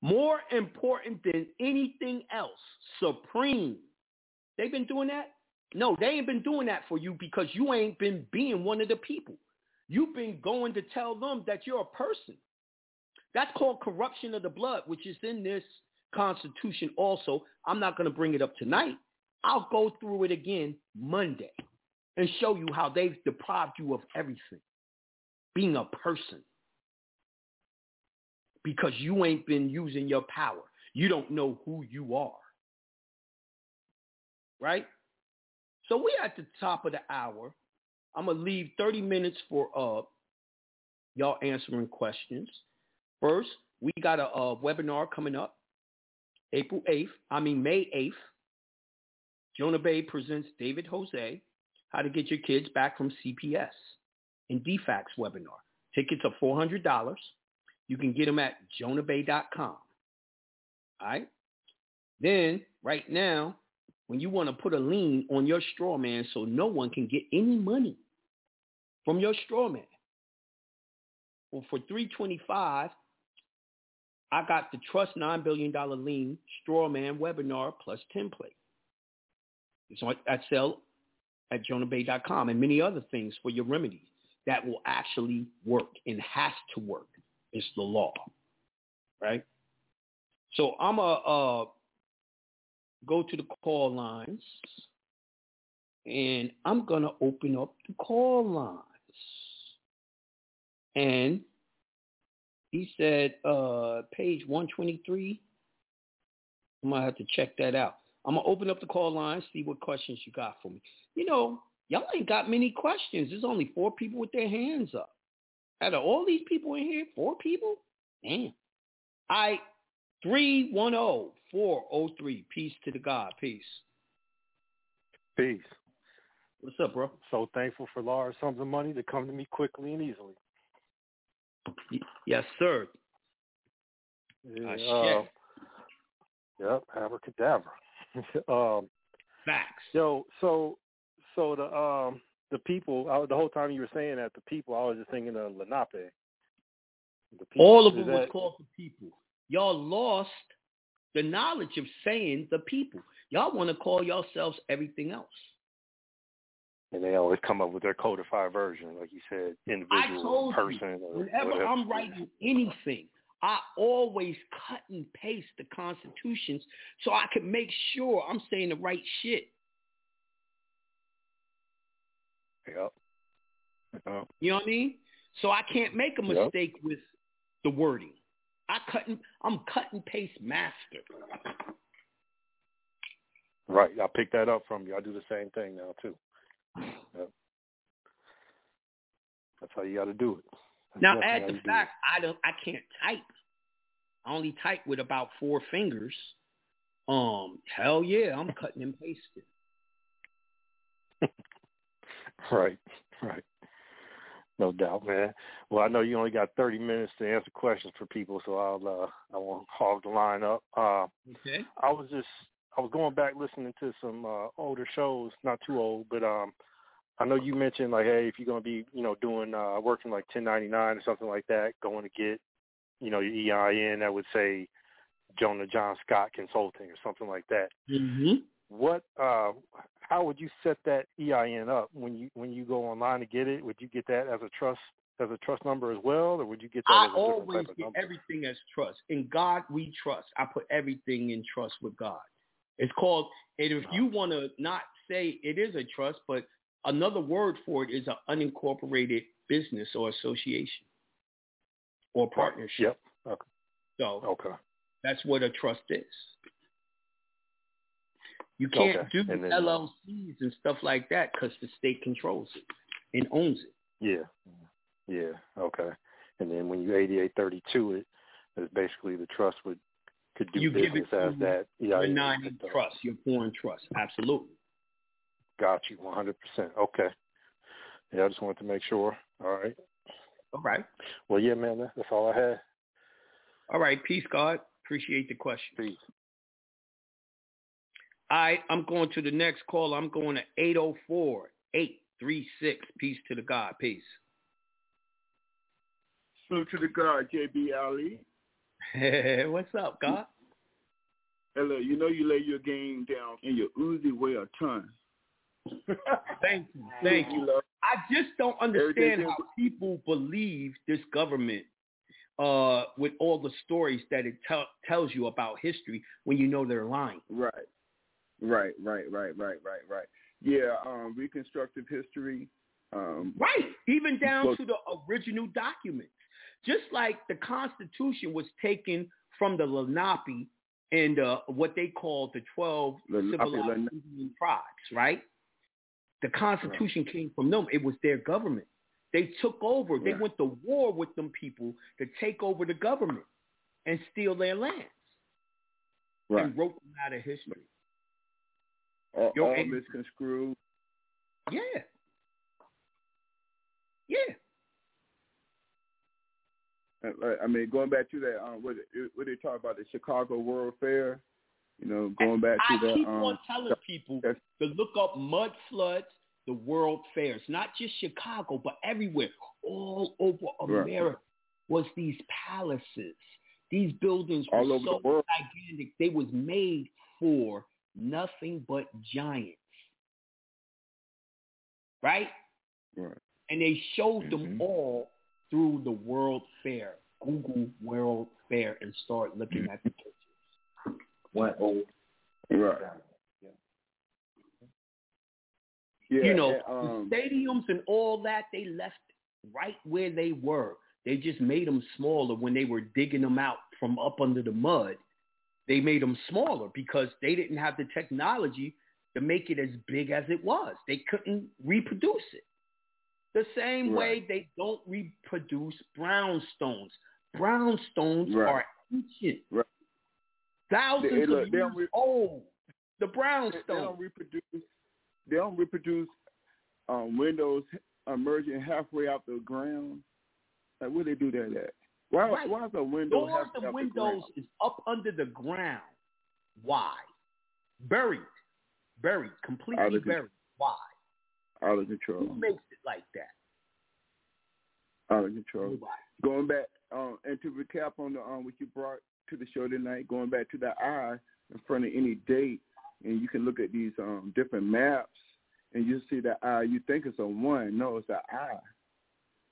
[SPEAKER 7] More important than anything else, supreme. They've been doing that? No, they ain't been doing that for you because you ain't been being one of the people. You've been going to tell them that you're a person. That's called corruption of the blood, which is in this Constitution also. I'm not going to bring it up tonight. I'll go through it again Monday and show you how they've deprived you of everything being a person because you ain't been using your power. You don't know who you are. Right? So we at the top of the hour. I'm going to leave 30 minutes for uh y'all answering questions. First, we got a, a webinar coming up April 8th, I mean May 8th. Jonah Bey presents David Jose, How to Get Your Kids Back from CPS and DFACS webinar. Tickets are $400. You can get them at jonahbey.com. All right. Then right now, when you want to put a lien on your straw man so no one can get any money from your straw man. Well, for 325, I got the Trust $9 billion lien straw man webinar plus template. It's on at sell at jonahbey.com and many other things for your remedies that will actually work and has to work. It's the law, right? So I'm a, uh, go to the call lines, and I'm going to open up the call lines. And he said, uh, page 123, I'm gonna have to check that out. I'm gonna open up the call line, see what questions you got for me. You know, y'all ain't got many questions. There's only four people with their hands up. Out of all these people in here, four people? Damn. I 310-403. Peace to the God. Peace.
[SPEAKER 8] Peace.
[SPEAKER 7] What's up, bro?
[SPEAKER 8] So thankful for large sums of money to come to me quickly and easily.
[SPEAKER 7] Yes, sir.
[SPEAKER 8] Yeah,
[SPEAKER 7] uh,
[SPEAKER 8] yep, abracadabra. um,
[SPEAKER 7] Facts.
[SPEAKER 8] Yo, so so the um the people I, the whole time you were saying that the people I was just thinking of Lenape.
[SPEAKER 7] All of it was called the people. Y'all lost the knowledge of saying the people. Y'all want to call yourselves everything else.
[SPEAKER 8] And they always come up with their codified version, like you said, individual person.
[SPEAKER 7] You, whenever I'm writing anything, I always cut and paste the constitutions so I can make sure I'm saying the right shit.
[SPEAKER 8] Yep. yep.
[SPEAKER 7] You know what I mean? So I can't make a mistake yep. with the wording. I cut and I'm cut and paste master.
[SPEAKER 8] Right. I picked that up from you. I do the same thing now too. Yep. That's how you got to do it. That's
[SPEAKER 7] now add the fact I don't I can't type. I only type with about four fingers. Um, hell yeah, I'm cutting and pasting.
[SPEAKER 8] right, right. No doubt, man. Well, I know you only got 30 minutes to answer questions for people, so I'll uh I won't hog the line up. Uh
[SPEAKER 7] okay.
[SPEAKER 8] I was just I was going back listening to some uh older shows, not too old, but um I know you mentioned like, hey, if you're gonna be, you know, doing uh working like 1099 or something like that, going to get you know, your EIN that would say Jonah John Scott Consulting or something like that.
[SPEAKER 7] Mm-hmm.
[SPEAKER 8] What uh how would you set that EIN up when you when you go online to get it? Would you get that as a trust as a trust number as well, or would you get that
[SPEAKER 7] I
[SPEAKER 8] as a
[SPEAKER 7] always
[SPEAKER 8] get
[SPEAKER 7] number? everything as trust. In God we trust. I put everything in trust with God. It's called and if you want to not say it is a trust, but another word for it is an unincorporated business or association or partnership.
[SPEAKER 8] Yep. Okay.
[SPEAKER 7] So
[SPEAKER 8] okay.
[SPEAKER 7] that's what a trust is. You can't
[SPEAKER 8] okay.
[SPEAKER 7] do
[SPEAKER 8] then,
[SPEAKER 7] LLCs uh, and stuff like that because the state controls it and owns it.
[SPEAKER 8] Yeah. Yeah. Okay. And then when you 8832 it, it's basically the trust would could do
[SPEAKER 7] you
[SPEAKER 8] business
[SPEAKER 7] give it
[SPEAKER 8] as that.
[SPEAKER 7] Your nine trust, your foreign trust. Absolutely.
[SPEAKER 8] Got you. 100%. Okay. Yeah, I just wanted to make sure. All right.
[SPEAKER 7] All right.
[SPEAKER 8] Well, yeah, man, that's all I had.
[SPEAKER 7] All right. Peace, God. Appreciate the question.
[SPEAKER 8] Peace.
[SPEAKER 7] All right. I'm going to the next call. I'm going to 804 836. Peace to the God. Peace.
[SPEAKER 9] Salute to the God, JB Ali.
[SPEAKER 7] Hey, what's up, God?
[SPEAKER 9] Hello. You know you lay your game down in your Uzi weigh a ton.
[SPEAKER 7] Thank you. Thank you. Love. I just don't understand how people believe this government uh, with all the stories that it tell, tells you about history when you know they're lying.
[SPEAKER 9] Right. Right, right, right, right, right, right. Yeah, um, reconstructive history. Um,
[SPEAKER 7] right, even down to the original documents. Just like the Constitution was taken from the Lenape and uh, what they called the 12 Lenape, civilized Lenape. Indian tribes, right? The Constitution right. came from them. It was their government. They took over. They went to war with them people to take over the government and steal their lands.
[SPEAKER 9] Right.
[SPEAKER 7] And wrote them out of history.
[SPEAKER 9] All, Yo, all misconstrued.
[SPEAKER 7] Yeah. Yeah.
[SPEAKER 9] I mean, going back to that, um, what, what they talk about the Chicago World Fair, you know, going back
[SPEAKER 7] I
[SPEAKER 9] to that.
[SPEAKER 7] I keep
[SPEAKER 9] um,
[SPEAKER 7] on telling people to look up mud floods, the World Fairs, not just Chicago, but everywhere, all over America, right. was these palaces. These buildings were
[SPEAKER 9] all over
[SPEAKER 7] so
[SPEAKER 9] the world.
[SPEAKER 7] gigantic. They was made for nothing but giants, right?
[SPEAKER 9] Right.
[SPEAKER 7] And they showed
[SPEAKER 9] mm-hmm.
[SPEAKER 7] them all through the World Fair. Google World Fair and start looking
[SPEAKER 9] mm-hmm.
[SPEAKER 7] at the pictures.
[SPEAKER 10] What over.
[SPEAKER 9] Right. Yeah,
[SPEAKER 7] you know,
[SPEAKER 9] um,
[SPEAKER 7] the stadiums and all that, they left right where they were. They just made them smaller when they were digging them out from up under the mud they made them smaller because they didn't have the technology to make it as big as it was. They couldn't reproduce it. The same
[SPEAKER 9] Right.
[SPEAKER 7] way they don't reproduce brownstones. Brownstones
[SPEAKER 9] Right.
[SPEAKER 7] are ancient.
[SPEAKER 9] Right.
[SPEAKER 7] Thousands
[SPEAKER 9] They-
[SPEAKER 7] of
[SPEAKER 9] look, they
[SPEAKER 7] years
[SPEAKER 9] re-
[SPEAKER 7] old. The
[SPEAKER 9] They,
[SPEAKER 7] brownstone.
[SPEAKER 9] they don't reproduce. They don't reproduce um, windows emerging halfway out the ground. Like where they do that at? Why?
[SPEAKER 7] Right.
[SPEAKER 9] Why is a window halfway
[SPEAKER 7] and windows
[SPEAKER 9] the
[SPEAKER 7] is up under the ground. Why? Buried. Buried. Completely
[SPEAKER 9] of control.
[SPEAKER 7] buried. Why?
[SPEAKER 9] Out of
[SPEAKER 7] Who
[SPEAKER 9] control.
[SPEAKER 7] makes it like that?
[SPEAKER 9] Out of control.
[SPEAKER 7] Nobody.
[SPEAKER 9] Going back um, and to recap on the um, what you brought to the show tonight, going back to the eye in front of any date, and you can look at these um, different maps, and you see the eye. You think it's a one, no, it's an eye.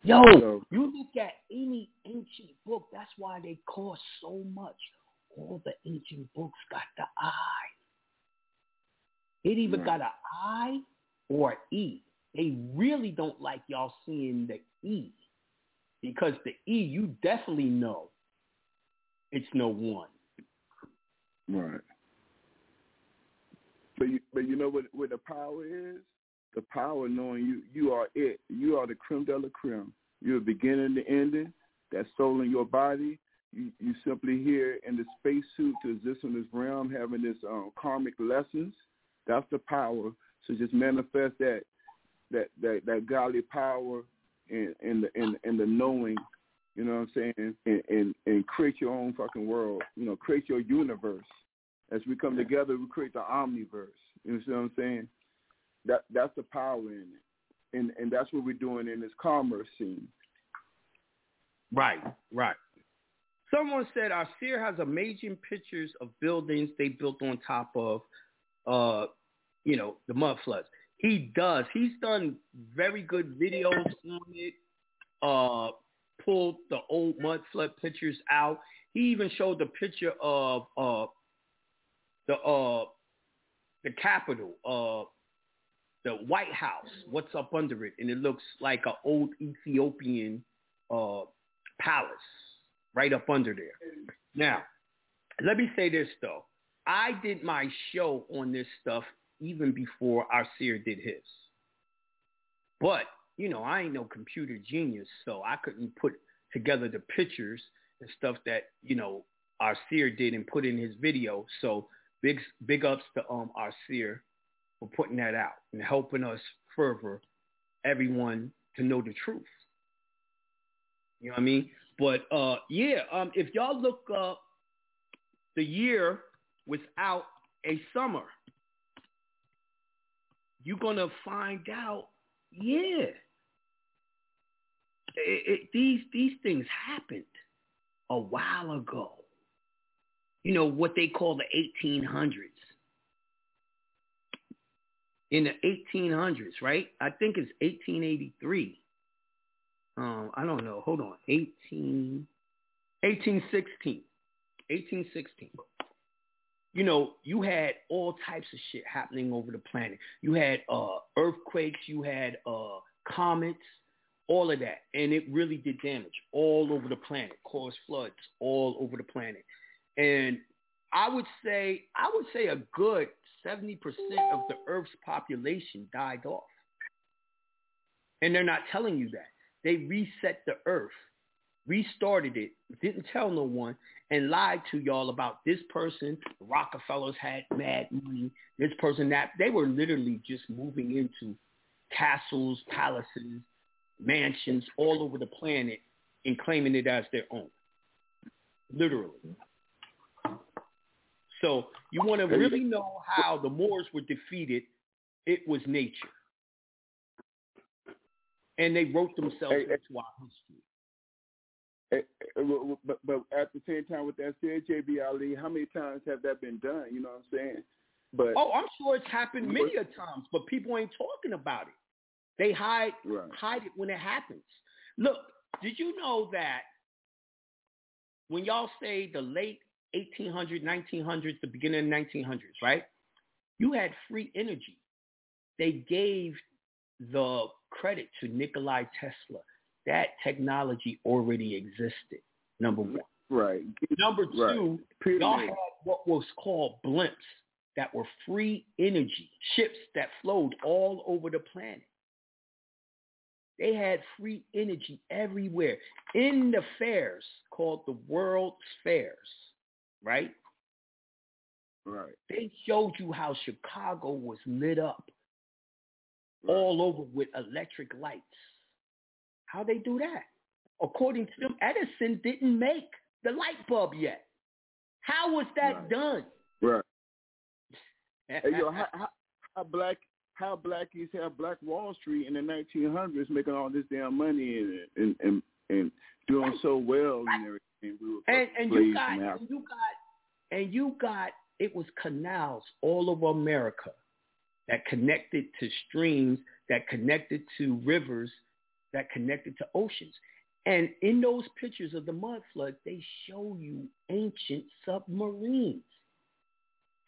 [SPEAKER 7] Yo,
[SPEAKER 9] So-
[SPEAKER 7] you look at any ancient book, that's why they cost so much. All the ancient books got the I. It even
[SPEAKER 9] Right.
[SPEAKER 7] got an I or an E. They really don't like y'all seeing the E. Because the E, you definitely know it's no one.
[SPEAKER 9] Right. But you, but you know what what the power is? The power knowing you you are it. You are the creme de la creme. You're the beginning, the ending. That soul in your body. You you simply here in the spacesuit to exist in this realm, having this um, karmic lessons. That's the power. So just manifest that that that, that godly power and in the and, in the knowing. You know what I'm saying? And, and and create your own fucking world. You know, create your universe as we come together, we create the omniverse. You know what I'm saying? That that's the power in it, and and that's what we're doing in this commerce scene.
[SPEAKER 7] Right, right. Someone said our seer has amazing pictures of buildings they built on top of, uh, you know, the mud floods. He does. He's done very good videos on it. Uh, pulled the old mud flood pictures out. He even showed the picture of uh, the uh, the Capitol, uh, the White House. What's up under it, and it looks like an old Ethiopian uh, palace right up under there. Now, let me say this though. I did my show on this stuff even before our seer did his. But, you know, I ain't no computer genius, so I couldn't put together the pictures and stuff that, you know, our seer did and put in his video. So big big ups to um our seer for putting that out and helping us further everyone to know the truth. You know what I mean? But uh, yeah, um, if y'all look up the year without a summer, you're gonna find out. Yeah, it, it, these these things happened a while ago. You know what they call the 1800s. In the 1800s, right? I think it's 1883 um, I don't know. Hold on. 18, 1816. 1816. You know, you had all types of shit happening over the planet. You had uh, earthquakes, you had uh, comets, all of that. And it really did damage all over the planet, caused floods all over the planet. And I would say, I would say a good 70% of the Earth's population died off. And they're not telling you that. They reset the earth, restarted it, didn't tell no one, and lied to y'all about this person. The Rockefellers had mad money. This person that they were literally just moving into castles, palaces, mansions all over the planet and claiming it as their own. Literally. So you want to really know how the Moors were defeated, it was nature and they wrote themselves
[SPEAKER 9] Hey, hey.
[SPEAKER 7] into our history.
[SPEAKER 9] But, but at the same time, with that said, JB Ali, how many times have that been done? You know what I'm saying? But
[SPEAKER 7] Oh, I'm sure it's happened many a times, but people ain't talking about it. They hide
[SPEAKER 9] right,
[SPEAKER 7] hide it when it happens. Look, did you know that when y'all say the late 1800s, 1900s, the beginning of 1900s, right? You had free energy. They gave the credit to Nikolai Tesla. That technology already existed, number one.
[SPEAKER 9] Right.
[SPEAKER 7] Number two,
[SPEAKER 9] Pyramid.
[SPEAKER 7] y'all had what was called blimps that were free energy, ships that flowed all over the planet. They had free energy everywhere in the fairs called the World's Fairs, right?
[SPEAKER 9] Right.
[SPEAKER 7] They showed you how Chicago was lit up all over with electric lights. How they do that? According to them, Edison didn't make the light bulb yet. How was that
[SPEAKER 9] Right.
[SPEAKER 7] done?
[SPEAKER 9] Right. Hey, yo, how, how, how black how blackies have Black Wall Street in the 1900s making all this damn money and and and, and doing so well and everything. We were
[SPEAKER 7] and and you got and you got and you got it was canals all over America that connected to streams, that connected to rivers, that connected to oceans. And in those pictures of the mud flood, they show you ancient submarines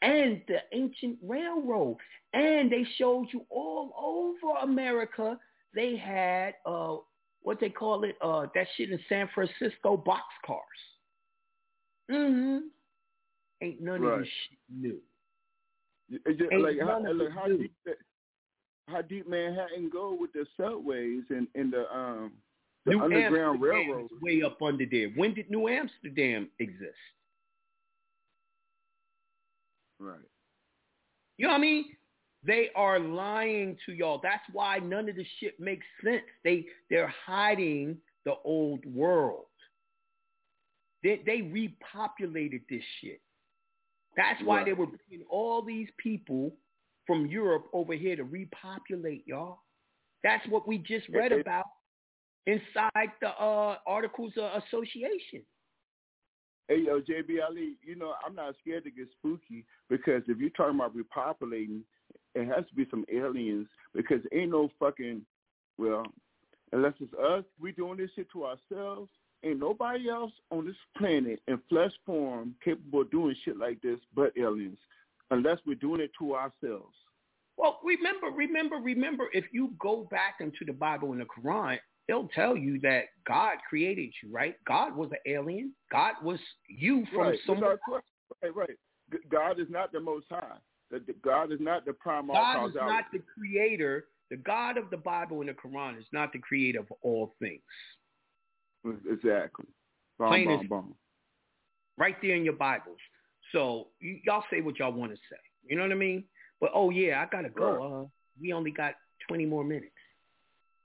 [SPEAKER 7] and the ancient railroad. And they showed you all over America. They had uh what they call it, uh that shit in San Francisco boxcars. Mm-hmm. Ain't none of this shit new.
[SPEAKER 9] It's just
[SPEAKER 7] Ain't
[SPEAKER 9] like how,
[SPEAKER 7] none of
[SPEAKER 9] like how
[SPEAKER 7] new.
[SPEAKER 9] deep that, how deep Manhattan go with the subways and, and the um the
[SPEAKER 7] New
[SPEAKER 9] underground
[SPEAKER 7] Amsterdam
[SPEAKER 9] railroads.
[SPEAKER 7] is way up under there. When did New Amsterdam exist?
[SPEAKER 9] Right.
[SPEAKER 7] You know what I mean? They are lying to y'all. That's why none of the shit makes sense. They they're hiding the old world. They they repopulated this shit. That's why they were bringing all these people from Europe over here to repopulate y'all. That's what we just read about inside the uh, Articles of Association.
[SPEAKER 9] Hey yo, JB Ali, you know I'm not scared to get spooky because if you're talking about repopulating, it has to be some aliens because ain't no fucking well, unless it's us, we doing this shit to ourselves. Ain't nobody else on this planet in flesh form capable of doing shit like this but aliens, unless we're doing it to ourselves.
[SPEAKER 7] Well, remember, remember, remember, if you go back into the Bible and the Quran, they'll tell you that God created you, right? God was an alien. God was you from
[SPEAKER 9] right.
[SPEAKER 7] Somewhere.
[SPEAKER 9] Right, right. God is not the most high. God is not the prime cause.
[SPEAKER 7] God is not the creator. The God of the Bible and the Quran is not the creator of all things.
[SPEAKER 9] Exactly. Bomb,
[SPEAKER 7] Plain
[SPEAKER 9] bomb, bomb.
[SPEAKER 7] Right there in your Bibles. So you, y'all say what y'all want to say. You know what I mean? But oh yeah, I gotta go. Uh, we only got twenty more minutes.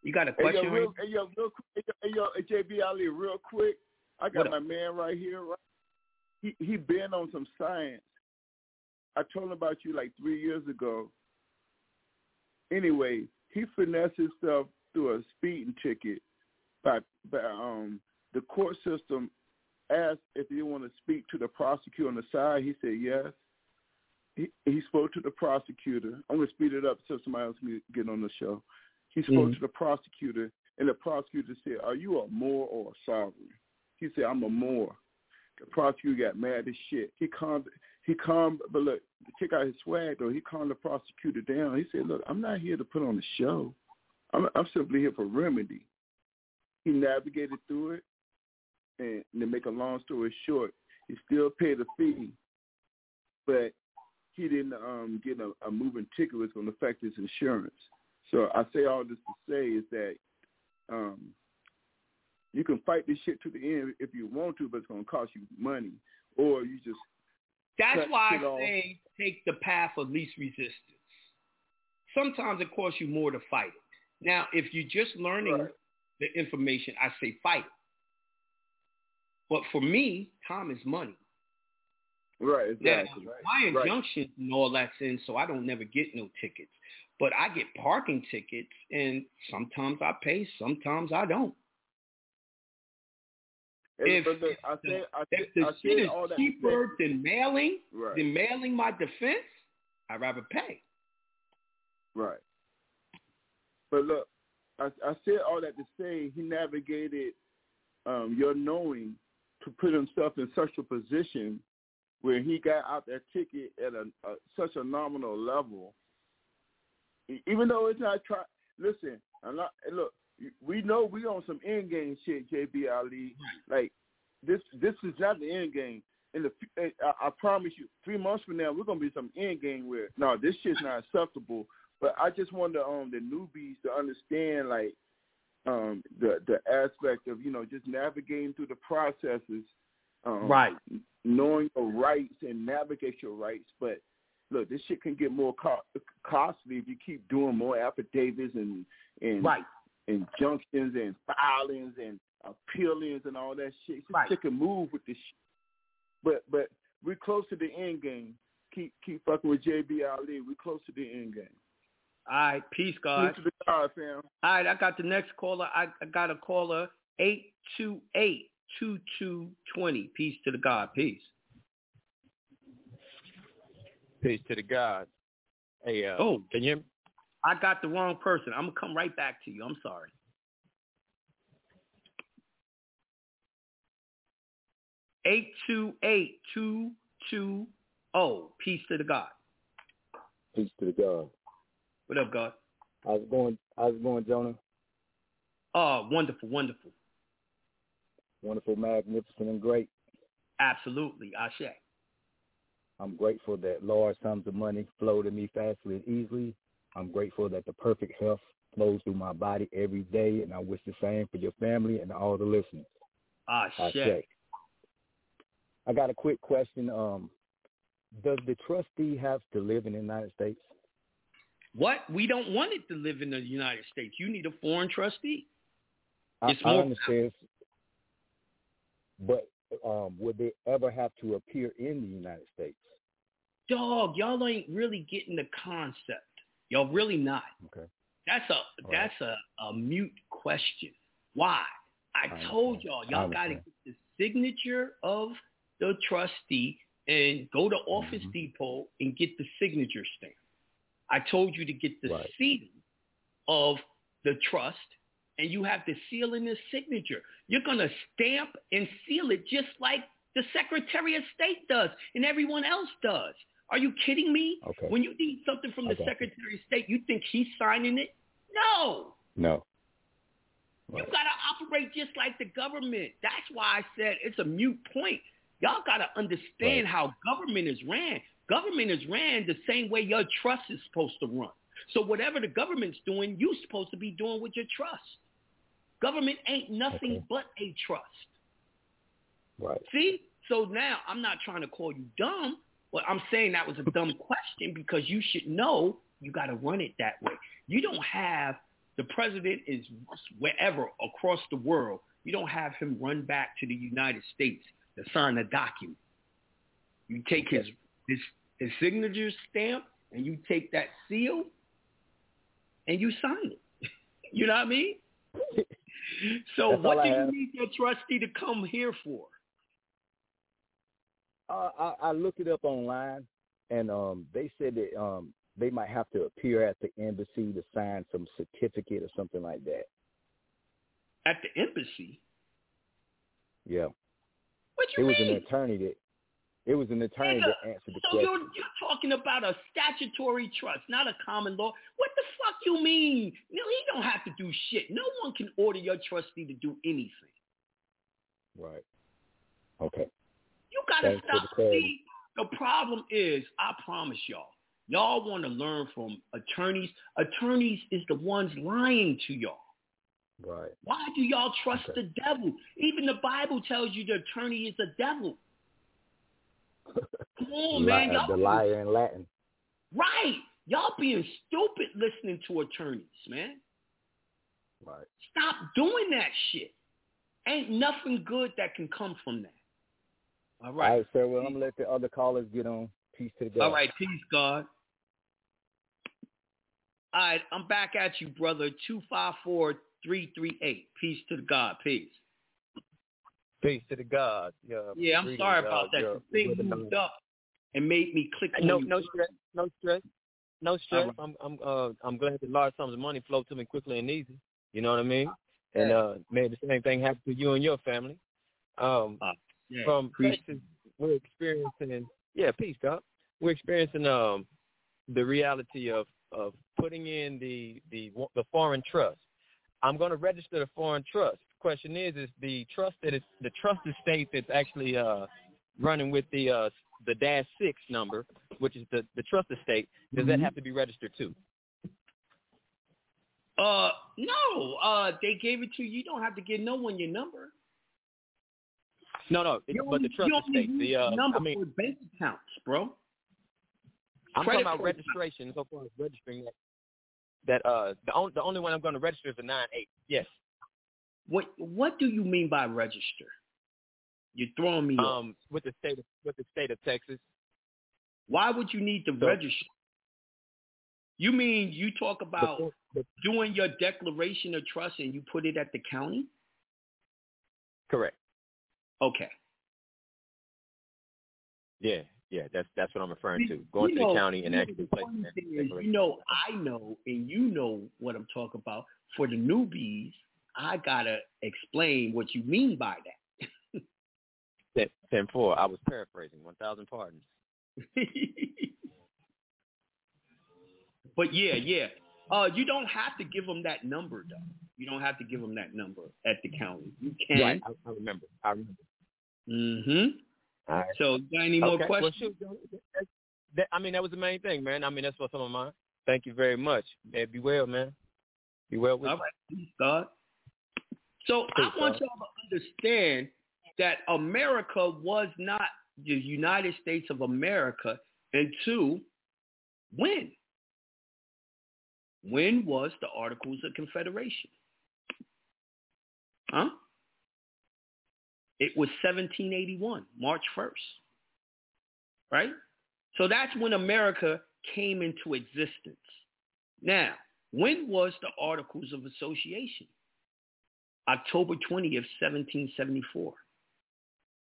[SPEAKER 7] You got a
[SPEAKER 9] Hey
[SPEAKER 7] question?
[SPEAKER 9] yo, real, hey yo, real quick, hey yo, hey, JB Ali, real quick. I got
[SPEAKER 7] What
[SPEAKER 9] my
[SPEAKER 7] up?
[SPEAKER 9] man right here. Right, he he been on some science. I told him about you like three years ago. Anyway, he finessed himself through a speeding ticket by, by um the court system asked if he want to speak to the prosecutor on the side. He said yes. He, he spoke to the prosecutor. I'm going to speed it up so somebody else can get on the show. He spoke
[SPEAKER 7] Mhm.
[SPEAKER 9] to the prosecutor, and the prosecutor said, "Are you a Moor or a sovereign?" He said, "I'm a Moor." The prosecutor got mad as shit. He calmed. He calmed, but look, check out his swag though. He calmed the prosecutor down. He said, "Look, I'm not here to put on a show. I'm, I'm simply here for remedy." He navigated through it, and to make a long story short, he still paid a fee, but he didn't um, get a, a moving ticket was going to affect his insurance. So I say all this to say is that um, you can fight this shit to the end if you want to, but it's going to cost you money, or you just
[SPEAKER 7] That's why I
[SPEAKER 9] off.
[SPEAKER 7] say take the path of least resistance. Sometimes it costs you more to fight it. Now, if you're just learning
[SPEAKER 9] Right.
[SPEAKER 7] the information, I say fight it. But for me, time is money.
[SPEAKER 9] right
[SPEAKER 7] Now,
[SPEAKER 9] exactly right.
[SPEAKER 7] my
[SPEAKER 9] right.
[SPEAKER 7] injunction and all that's in, so I don't never get no tickets. But I get parking tickets, and sometimes I pay, sometimes I don't. If-
[SPEAKER 9] look, I say I
[SPEAKER 7] If
[SPEAKER 9] say,
[SPEAKER 7] the
[SPEAKER 9] I
[SPEAKER 7] shit is
[SPEAKER 9] all that
[SPEAKER 7] cheaper than mailing,
[SPEAKER 9] right.
[SPEAKER 7] than mailing my defense, I'd rather pay.
[SPEAKER 9] Right. But look, I, I said all that to say he navigated um, your knowing to put himself in such a position where he got out that ticket at a, a such a nominal level. Even though it's not try. Listen, I'm not. Look, we know we on some end game shit, JB Ali. Like this this is not the end game. In the I, I promise you, three months from now, we're gonna be some end game where no, this shit's not acceptable. But I just want the um the newbies to understand like um the the aspect of you know just navigating through the processes, um,
[SPEAKER 7] right?
[SPEAKER 9] Knowing your rights and navigate your rights, but look, this shit can get more co- costly if you keep doing more affidavits and and
[SPEAKER 7] right.
[SPEAKER 9] Injunctions and filings and appealings and all that shit. Just
[SPEAKER 7] right.
[SPEAKER 9] take a move with this shit. But but we're close to the end game. Keep keep fucking with JB Ali. We're close to the end game.
[SPEAKER 7] All right, peace, God.
[SPEAKER 9] Peace to the God, fam.
[SPEAKER 7] All right, I got the next caller. I, I got a caller eight two eight two two twenty. Peace to the God. Peace.
[SPEAKER 10] Peace to the God. Hey, uh,
[SPEAKER 7] oh,
[SPEAKER 10] can you?
[SPEAKER 7] I got the wrong person. I'm gonna come right back to you. I'm sorry. Eight two eight two two oh. Peace to the God.
[SPEAKER 11] Peace to the God.
[SPEAKER 7] What up, God?
[SPEAKER 11] How's it going? How's it going, Jonah?
[SPEAKER 7] Oh, wonderful, wonderful.
[SPEAKER 11] Wonderful, magnificent, and great.
[SPEAKER 7] Absolutely, Ashe.
[SPEAKER 11] I'm grateful that large sums of money flow to me fastly and easily. I'm grateful that the perfect health flows through my body every day, and I wish the same for your family and all the listeners.
[SPEAKER 7] Ashe.
[SPEAKER 11] Ashe. I got a quick question. Um, does the trustee have to live in the United States?
[SPEAKER 7] What? We don't want it to live in the United States. You need a foreign trustee.
[SPEAKER 11] I,
[SPEAKER 7] it's
[SPEAKER 11] I
[SPEAKER 7] more
[SPEAKER 11] understand, but um, would they ever have to appear in the United States?
[SPEAKER 7] Dog, y'all ain't really getting the concept. Y'all really not.
[SPEAKER 11] Okay.
[SPEAKER 7] That's a
[SPEAKER 11] All
[SPEAKER 7] that's
[SPEAKER 11] right.
[SPEAKER 7] a, a mute question. Why? I,
[SPEAKER 11] I
[SPEAKER 7] told y'all, y'all got to get the signature of the trustee and go to Office
[SPEAKER 11] Mhm.
[SPEAKER 7] Depot and get the signature stamp. I told you to get the
[SPEAKER 11] Right.
[SPEAKER 7] seal of the trust and you have the seal in the signature. You're going to stamp and seal it just like the Secretary of State does and everyone else does. Are you kidding me?
[SPEAKER 11] Okay.
[SPEAKER 7] When you need something from the
[SPEAKER 11] Okay.
[SPEAKER 7] Secretary of State, you think he's signing it? No.
[SPEAKER 11] No.
[SPEAKER 7] You
[SPEAKER 11] Right.
[SPEAKER 7] got to operate just like the government. That's why I said it's a mute point. Y'all got to understand
[SPEAKER 11] Right.
[SPEAKER 7] how government is ran. Government is ran the same way your trust is supposed to run. So whatever the government's doing, you're supposed to be doing with your trust. Government ain't nothing
[SPEAKER 11] Okay.
[SPEAKER 7] but a trust.
[SPEAKER 11] Right.
[SPEAKER 7] See? So now I'm not trying to call you dumb, but I'm saying that was a dumb question because you should know you got to run it that way. You don't have the president is wherever across the world. You don't have him run back to the United States to sign a document. You take his his his signature stamp and you take that seal and you sign it. you know what I mean? So
[SPEAKER 11] That's
[SPEAKER 7] what do you
[SPEAKER 11] have.
[SPEAKER 7] need your trustee to come here for?
[SPEAKER 11] Uh, I, I looked it up online, and um, they said that um, they might have to appear at the embassy to sign some certificate or something like that.
[SPEAKER 7] At the embassy?
[SPEAKER 11] Yeah.
[SPEAKER 7] What you
[SPEAKER 11] It
[SPEAKER 7] you
[SPEAKER 11] was an attorney that it was an attorney
[SPEAKER 7] Nigga,
[SPEAKER 11] that answered the
[SPEAKER 7] so
[SPEAKER 11] question.
[SPEAKER 7] you're, you're talking about a statutory trust, not a common law. What the fuck you mean? No, he don't have to do shit. No one can order your trustee to do anything.
[SPEAKER 11] Right. Okay.
[SPEAKER 7] You gotta stop.
[SPEAKER 11] the.
[SPEAKER 7] See, the problem is, I promise y'all, y'all want to learn from attorneys. Attorneys is the ones lying to y'all.
[SPEAKER 11] Right.
[SPEAKER 7] Why do y'all trust
[SPEAKER 11] Okay.
[SPEAKER 7] the devil? Even the Bible tells you the attorney is the devil. Come on, man.
[SPEAKER 11] uh,
[SPEAKER 7] Y'all
[SPEAKER 11] the liar in Latin.
[SPEAKER 7] Right. Y'all being stupid listening to attorneys, man.
[SPEAKER 11] Right.
[SPEAKER 7] Stop doing that shit. Ain't nothing good that can come from that. All
[SPEAKER 11] All
[SPEAKER 7] right.
[SPEAKER 11] right, sir. Well, I'm gonna let the other callers get on. Peace to the God.
[SPEAKER 7] All right. Peace, God. All right. I'm back at you, brother. 254-338. Peace to the God. Peace.
[SPEAKER 10] Peace to the God. Yeah,
[SPEAKER 7] Yeah, I'm
[SPEAKER 10] greetings,
[SPEAKER 7] sorry about that.
[SPEAKER 10] yeah,
[SPEAKER 7] The thing moved up and made me click on
[SPEAKER 10] No, no stress, no stress, no stress.
[SPEAKER 7] right.
[SPEAKER 10] I'm, I'm, uh, I'm glad that large sums of money flow to me quickly and easy. You know what I mean? And uh, may the same thing happen to you and your family. Um,
[SPEAKER 7] Uh, Yeah,
[SPEAKER 10] from
[SPEAKER 7] appreciate
[SPEAKER 10] Texas, we're experiencing, yeah, peace, God. We're experiencing um, the reality of of putting in the the the foreign trust. I'm going to register the foreign trust, question is: Is the trust that is the trusted state that's actually uh, running with the uh, the dash six number, which is the the trusted state, does
[SPEAKER 7] Mm-hmm.
[SPEAKER 10] that have to be registered too?
[SPEAKER 7] Uh, no. Uh, they gave it to you. You don't have to give no one your number.
[SPEAKER 10] No, no. It,
[SPEAKER 7] You
[SPEAKER 10] but the
[SPEAKER 7] trust you
[SPEAKER 10] trusted
[SPEAKER 7] only
[SPEAKER 10] state, the uh,
[SPEAKER 7] number
[SPEAKER 10] I mean,
[SPEAKER 7] for bank accounts, bro.
[SPEAKER 10] I'm
[SPEAKER 7] Credit
[SPEAKER 10] talking about registration. So far as registering that, that uh, the only the only one I'm going to register is the nine eight. Yes.
[SPEAKER 7] What What do you mean by register? You're throwing me off.
[SPEAKER 10] Um, with the state of with the state of Texas.
[SPEAKER 7] Why would you need to
[SPEAKER 10] So-
[SPEAKER 7] register? You mean you talk about
[SPEAKER 10] The- the-
[SPEAKER 7] doing your declaration of trust and you put it at the county?
[SPEAKER 10] correct.
[SPEAKER 7] Okay.
[SPEAKER 10] Yeah, yeah. That's that's what I'm referring to.
[SPEAKER 7] You
[SPEAKER 10] Going to
[SPEAKER 7] know-
[SPEAKER 10] the county and actually placing that.
[SPEAKER 7] You know, I know, and you know what I'm talking about. For the newbies, I gotta explain what you mean by that.
[SPEAKER 10] Ten, ten four. I was paraphrasing. One thousand pardons.
[SPEAKER 7] but yeah, yeah. Uh, you don't have to give them that number though. You don't have to give them that number at the county. You can.
[SPEAKER 10] Right. I, I remember. I remember.
[SPEAKER 7] Mm-hmm.
[SPEAKER 10] All right.
[SPEAKER 7] So, got any more
[SPEAKER 10] okay.
[SPEAKER 7] questions?
[SPEAKER 10] Well, shoot, that, I mean, that was the main thing, man. I mean, that's what some of mine. Thank you very much. Man, be well, man. Be well with
[SPEAKER 7] All
[SPEAKER 10] you.
[SPEAKER 7] right, God. So
[SPEAKER 10] Peace,
[SPEAKER 7] I want
[SPEAKER 10] God.
[SPEAKER 7] y'all to understand that America was not the United States of America until when? When was the Articles of Confederation? Huh? It was 1781, March 1st. Right? So that's when America came into existence. Now, when was the Articles of Association? October 20th, 1774.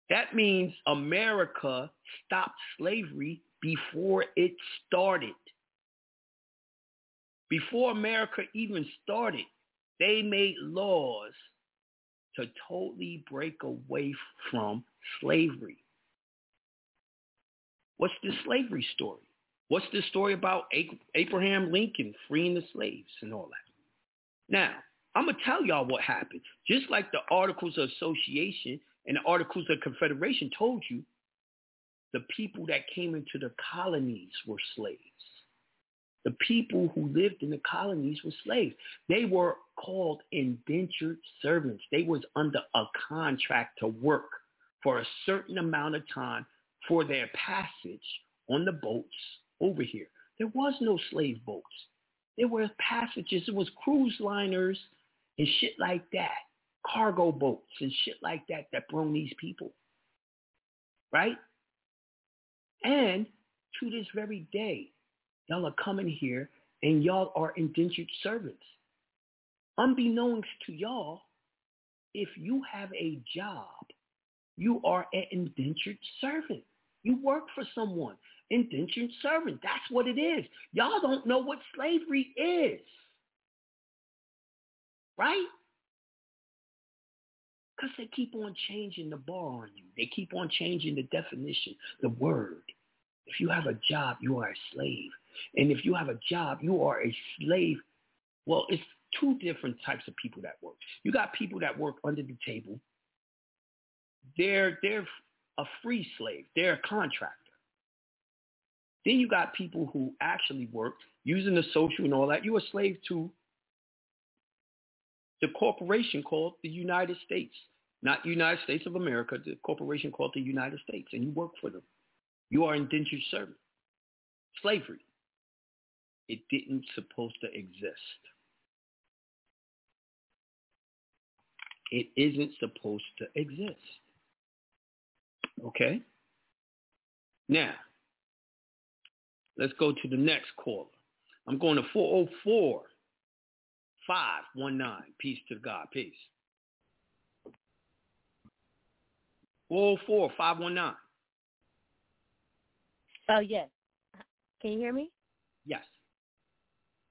[SPEAKER 7] That means America stopped slavery before it started. Before America even started, they made laws to totally break away from slavery. What's the slavery story? What's the story about Abraham Lincoln freeing the slaves and all that? Now, I'm going to tell y'all what happened. Just like the Articles of Association and the Articles of Confederation told you, the people that came into the colonies were slaves. The people who lived in the colonies were slaves. They were called indentured servants. They was under a contract to work for a certain amount of time for their passage on the boats over here. There was no slave boats. There were passages. It was cruise liners and shit like that, cargo boats and shit like that that brought these people, right? And to this very day, y'all are coming here and y'all are indentured servants. Unbeknownst to y'all, if you have a job, you are an indentured servant. You work for someone. Indentured servant. That's what it is. Y'all don't know what slavery is. Right? Because they keep on changing the bar on you. They keep on changing the definition, the word. If you have a job, you are a slave. And if you have a job, you are a slave. Well, it's two different types of people that work. You got people that work under the table. They're they're a free slave. They're a contractor. Then you got people who actually work using the social and all that. You're a slave to the corporation called the United States, not United States of America, the corporation called the United States, and you work for them. You are indentured servant. Slavery. It didn't supposed to exist. It isn't supposed to exist. Okay? Now, let's go to the next caller. I'm going to 404 519. Peace to God. Peace. 404 519.
[SPEAKER 12] Oh yes. Can you hear me?
[SPEAKER 7] Yes.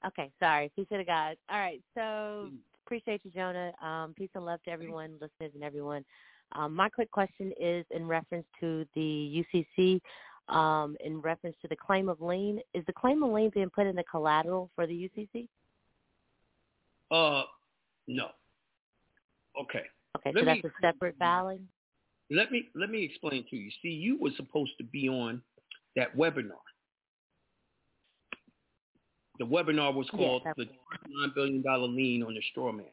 [SPEAKER 12] Okay, sorry. Peace to the God. All right, so appreciate you, Jonah. Um, peace and love to everyone, listeners and everyone. Um, my quick question is in reference to the UCC, um, in reference to the claim of lien. Is the claim of lien being put in the collateral for the UCC?
[SPEAKER 7] Uh, no. Okay.
[SPEAKER 12] Okay,
[SPEAKER 7] Let
[SPEAKER 12] so
[SPEAKER 7] me-
[SPEAKER 12] that's a separate filing.
[SPEAKER 7] Let me let me explain to you. See, you were supposed to be on that webinar. The webinar was called
[SPEAKER 12] that-
[SPEAKER 7] the nine billion dollar lien on the straw man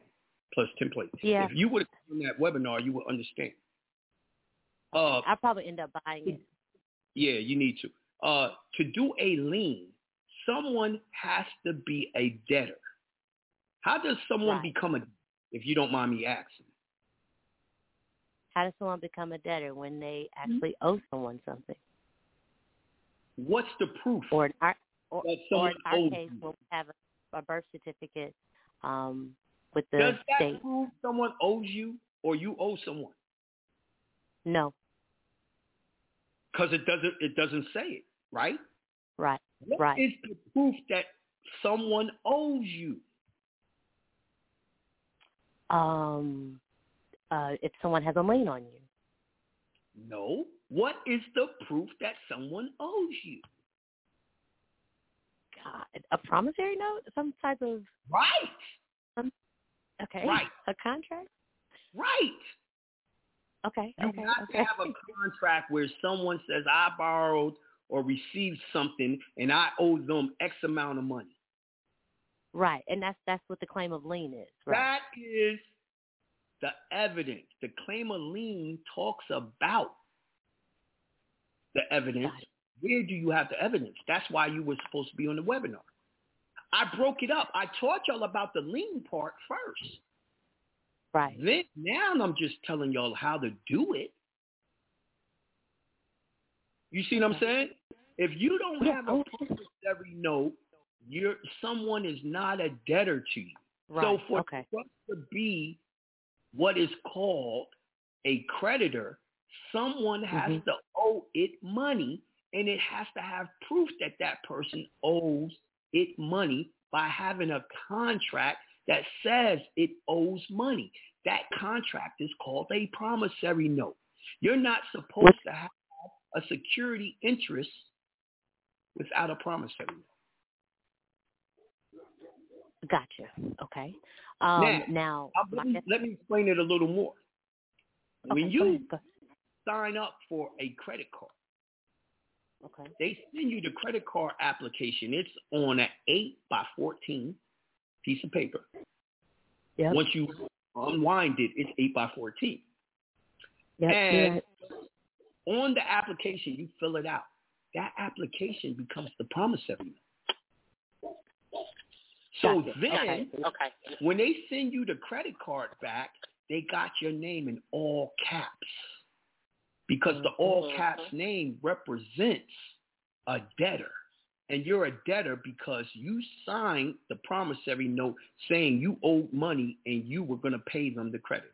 [SPEAKER 7] plus templates.
[SPEAKER 12] Yeah.
[SPEAKER 7] If you would have done that webinar, you would understand. Uh,
[SPEAKER 12] I'll probably end up buying it.
[SPEAKER 7] yeah, you need to. Uh, to do a lien, someone has to be a debtor. How does someone
[SPEAKER 12] Right.
[SPEAKER 7] become a? If you don't mind me asking.
[SPEAKER 12] How does someone become a debtor when they actually owe someone something?
[SPEAKER 7] What's the proof?
[SPEAKER 12] Or in our, or, or in our case,
[SPEAKER 7] you.
[SPEAKER 12] we'll have a, a birth certificate um, with the
[SPEAKER 7] Does that
[SPEAKER 12] state.
[SPEAKER 7] prove someone owes you or you owe someone?
[SPEAKER 12] No,
[SPEAKER 7] Because it doesn't it doesn't say it, right?
[SPEAKER 12] right,
[SPEAKER 7] What
[SPEAKER 12] right.
[SPEAKER 7] is the proof that someone owes you?
[SPEAKER 12] Um, uh, if someone has a lien on you,
[SPEAKER 7] No. What is the proof that someone owes you?
[SPEAKER 12] God, a promissory note, some type of
[SPEAKER 7] Right.
[SPEAKER 12] Um, okay,
[SPEAKER 7] Right.
[SPEAKER 12] a contract.
[SPEAKER 7] Right.
[SPEAKER 12] Okay,
[SPEAKER 7] You
[SPEAKER 12] okay,
[SPEAKER 7] have
[SPEAKER 12] okay.
[SPEAKER 7] to have a contract where someone says I borrowed or received something and I owe them X amount of money.
[SPEAKER 12] right, and that's that's what the claim of lien is, right?
[SPEAKER 7] That is the evidence. The claim of lien talks about the evidence. Where do you have the evidence? That's why you were supposed to be on the webinar. I broke it up. I taught y'all about the lien part first.
[SPEAKER 12] right.
[SPEAKER 7] Then now I'm just telling y'all how to do it. You see what I'm saying? If you don't have a promissory note, you're someone is not a debtor to you.
[SPEAKER 12] Right.
[SPEAKER 7] So for
[SPEAKER 12] okay.
[SPEAKER 7] trust to be what is called a creditor, someone has
[SPEAKER 12] Mhm.
[SPEAKER 7] to owe it money, and it has to have proof that that person owes it money by having a contract that says it owes money. That contract is called a promissory note. You're not supposed to have a security interest without a promissory note.
[SPEAKER 12] Gotcha. Okay. Um,
[SPEAKER 7] Now,
[SPEAKER 12] now,
[SPEAKER 7] let, me, explain it a little more.
[SPEAKER 12] okay,
[SPEAKER 7] When you
[SPEAKER 12] ahead,
[SPEAKER 7] sign up for a credit card,
[SPEAKER 12] okay.
[SPEAKER 7] they send you the credit card application. It's on an 8 by 14 piece of paper.
[SPEAKER 12] Yep.
[SPEAKER 7] Once you unwind it, it's 8 by 14.
[SPEAKER 12] Yep.
[SPEAKER 7] and
[SPEAKER 12] yeah.
[SPEAKER 7] on the application, you fill it out. That application becomes the promissory note. So
[SPEAKER 12] Gotcha.
[SPEAKER 7] then,
[SPEAKER 12] Okay. Okay.
[SPEAKER 7] when they send you the credit card back, they got your name in all caps because the all caps name represents a debtor. And you're a debtor because you signed the promissory note saying you owed money and you were going to pay them the creditor.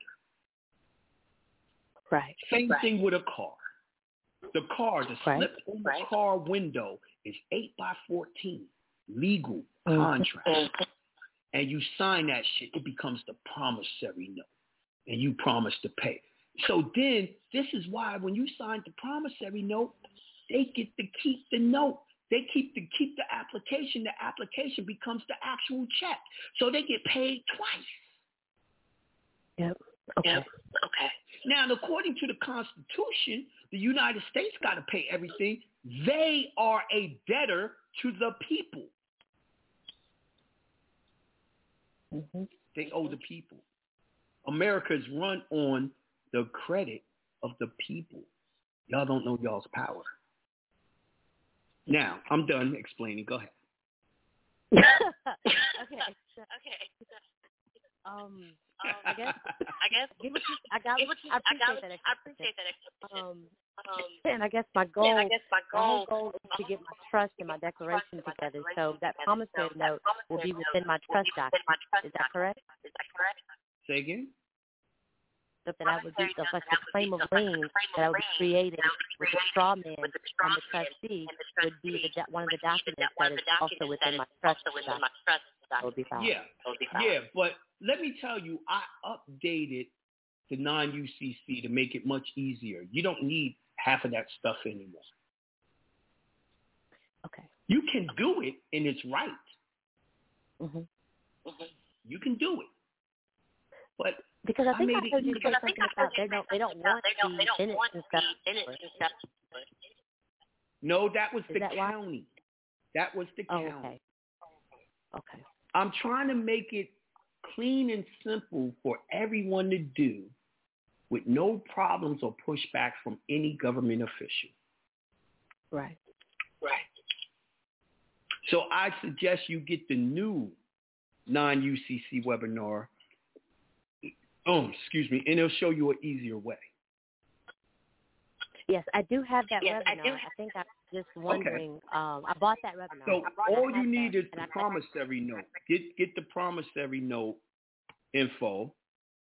[SPEAKER 12] Right.
[SPEAKER 7] Same
[SPEAKER 12] right.
[SPEAKER 7] thing with a car. The car, the
[SPEAKER 12] Right.
[SPEAKER 7] slip on the
[SPEAKER 12] Right.
[SPEAKER 7] car window is 8 by 14, legal
[SPEAKER 12] Mhm.
[SPEAKER 7] contract. And you sign that shit, it becomes the promissory note. And you promise to pay. So then, this is why when you sign the promissory note, they get to keep the note. They keep to keep the application. The application becomes the actual check. So they get paid twice.
[SPEAKER 12] Yep. Okay.
[SPEAKER 7] Okay. Now, according to the Constitution, the United States got to pay everything. They are a debtor to the people.
[SPEAKER 12] hmm
[SPEAKER 7] They owe the people. America is run on the credit of the people. Y'all don't know y'all's power. Now, I'm done explaining. Go ahead.
[SPEAKER 12] okay. Okay. Um, um, I guess
[SPEAKER 13] I guess
[SPEAKER 12] give it. I got.
[SPEAKER 13] Give it to-
[SPEAKER 12] I
[SPEAKER 13] I got
[SPEAKER 12] appreciate
[SPEAKER 13] it.
[SPEAKER 12] that.
[SPEAKER 13] I appreciate that explanation.
[SPEAKER 12] Um,
[SPEAKER 13] um,
[SPEAKER 12] and I guess my goal.
[SPEAKER 13] and I guess my
[SPEAKER 12] whole
[SPEAKER 13] goal,
[SPEAKER 12] goal is to get my trust and my declaration together. So that promissory note will be within my trust document. Is that correct?
[SPEAKER 13] Is that correct?
[SPEAKER 7] Say again?
[SPEAKER 12] So that I would do so like the claim of lien that I would create it with the straw man and the trustee would be the do- one of the documents that is also within my trust document. That would be fine.
[SPEAKER 7] Yeah, yeah, but let me tell you, I updated the non-UCC to make it much easier. You don't need half of that stuff anymore.
[SPEAKER 12] Okay.
[SPEAKER 7] You can do it, and it's right.
[SPEAKER 12] hmm
[SPEAKER 7] You can do it, but
[SPEAKER 12] Because I think I,
[SPEAKER 7] made it
[SPEAKER 12] heard you
[SPEAKER 7] easy.
[SPEAKER 12] say something about they don't they don't want the minutes and stuff.
[SPEAKER 7] No, that was
[SPEAKER 12] Is
[SPEAKER 7] the
[SPEAKER 12] that why?
[SPEAKER 7] county. That was the
[SPEAKER 12] Oh,
[SPEAKER 7] county.
[SPEAKER 12] okay. Okay.
[SPEAKER 7] I'm trying to make it clean and simple for everyone to do with no problems or pushback from any government official.
[SPEAKER 12] Right.
[SPEAKER 7] Right. So I suggest you get the new non-UCC webinar. Oh, excuse me, and it'll show you an easier way.
[SPEAKER 12] Yes, I do have that
[SPEAKER 13] Yes, I do.
[SPEAKER 12] I, think I'm just wondering. Um, I bought that webinar.
[SPEAKER 7] So
[SPEAKER 12] I bought- I
[SPEAKER 7] all you need is
[SPEAKER 12] and
[SPEAKER 7] the
[SPEAKER 12] I-
[SPEAKER 7] promissory note. Get get the promissory note info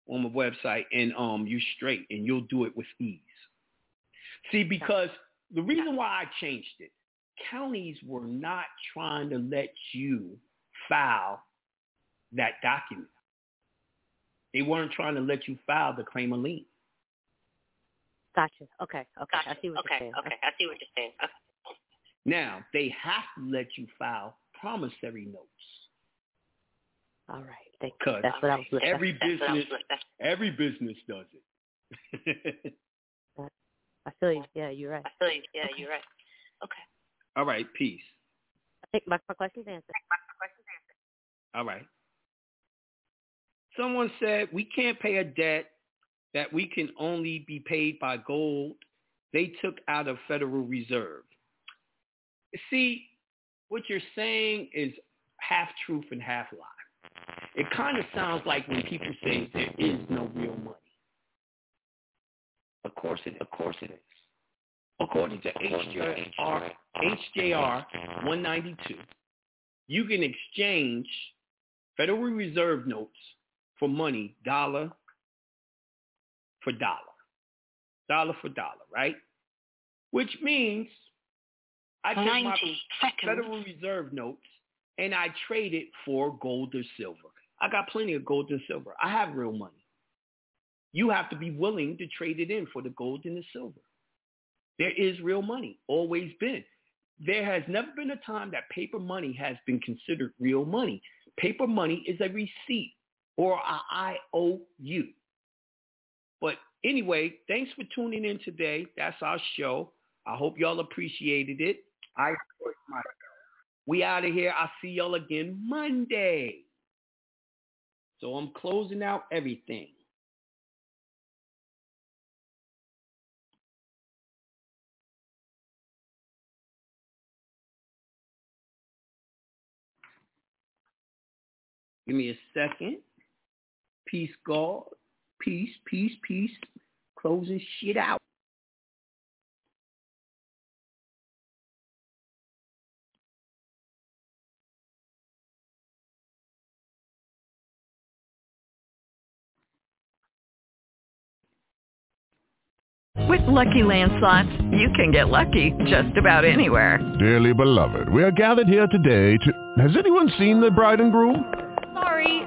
[SPEAKER 7] on the website, and um, you straight, and you'll do it with ease. See, because the reason why I changed it, counties were not trying to let you file that document. They weren't trying to let you file the claim of lien.
[SPEAKER 12] Gotcha. Okay. Okay. I see what
[SPEAKER 13] Okay,
[SPEAKER 12] you're saying.
[SPEAKER 13] okay, I see what you're saying. Okay.
[SPEAKER 7] Now they have to let you file promissory notes.
[SPEAKER 12] All right. Thank you.
[SPEAKER 7] Because
[SPEAKER 12] That's what I was looking.
[SPEAKER 7] every
[SPEAKER 12] that's what I was
[SPEAKER 7] business, every business does it.
[SPEAKER 12] I feel you. Yeah, you're right.
[SPEAKER 13] I feel you. Yeah, you're right. Okay.
[SPEAKER 7] All right, peace.
[SPEAKER 12] I think my, my question's answered.
[SPEAKER 7] All right. Someone said we can't pay a debt that we can only be paid by gold they took out of Federal Reserve. See, what you're saying is half truth and half lie. It kind of sounds like when people say there is no real money. Of course it, of course it is. According to HJR, HJR 192, you can exchange Federal Reserve notes for money, dollar for dollar. Dollar for dollar, right? Which means I take my
[SPEAKER 13] seconds.
[SPEAKER 7] Federal Reserve notes and I trade it for gold or silver. I got plenty of gold and silver. I have real money. You have to be willing to trade it in for the gold and the silver. There is real money, always been. There has never been a time that paper money has been considered real money. Paper money is a receipt or a IOU. But anyway, thanks for tuning in today. That's our show. I hope y'all appreciated it. I. We out of here. I'll see y'all again Monday. So I'm closing out everything. Give me a second. Peace, God. Peace, peace, peace. Closing shit out.
[SPEAKER 14] With Lucky Land slots, you can get lucky just about anywhere.
[SPEAKER 15] Dearly beloved, we are gathered here today to... Has anyone seen the bride and groom?
[SPEAKER 16] Sorry,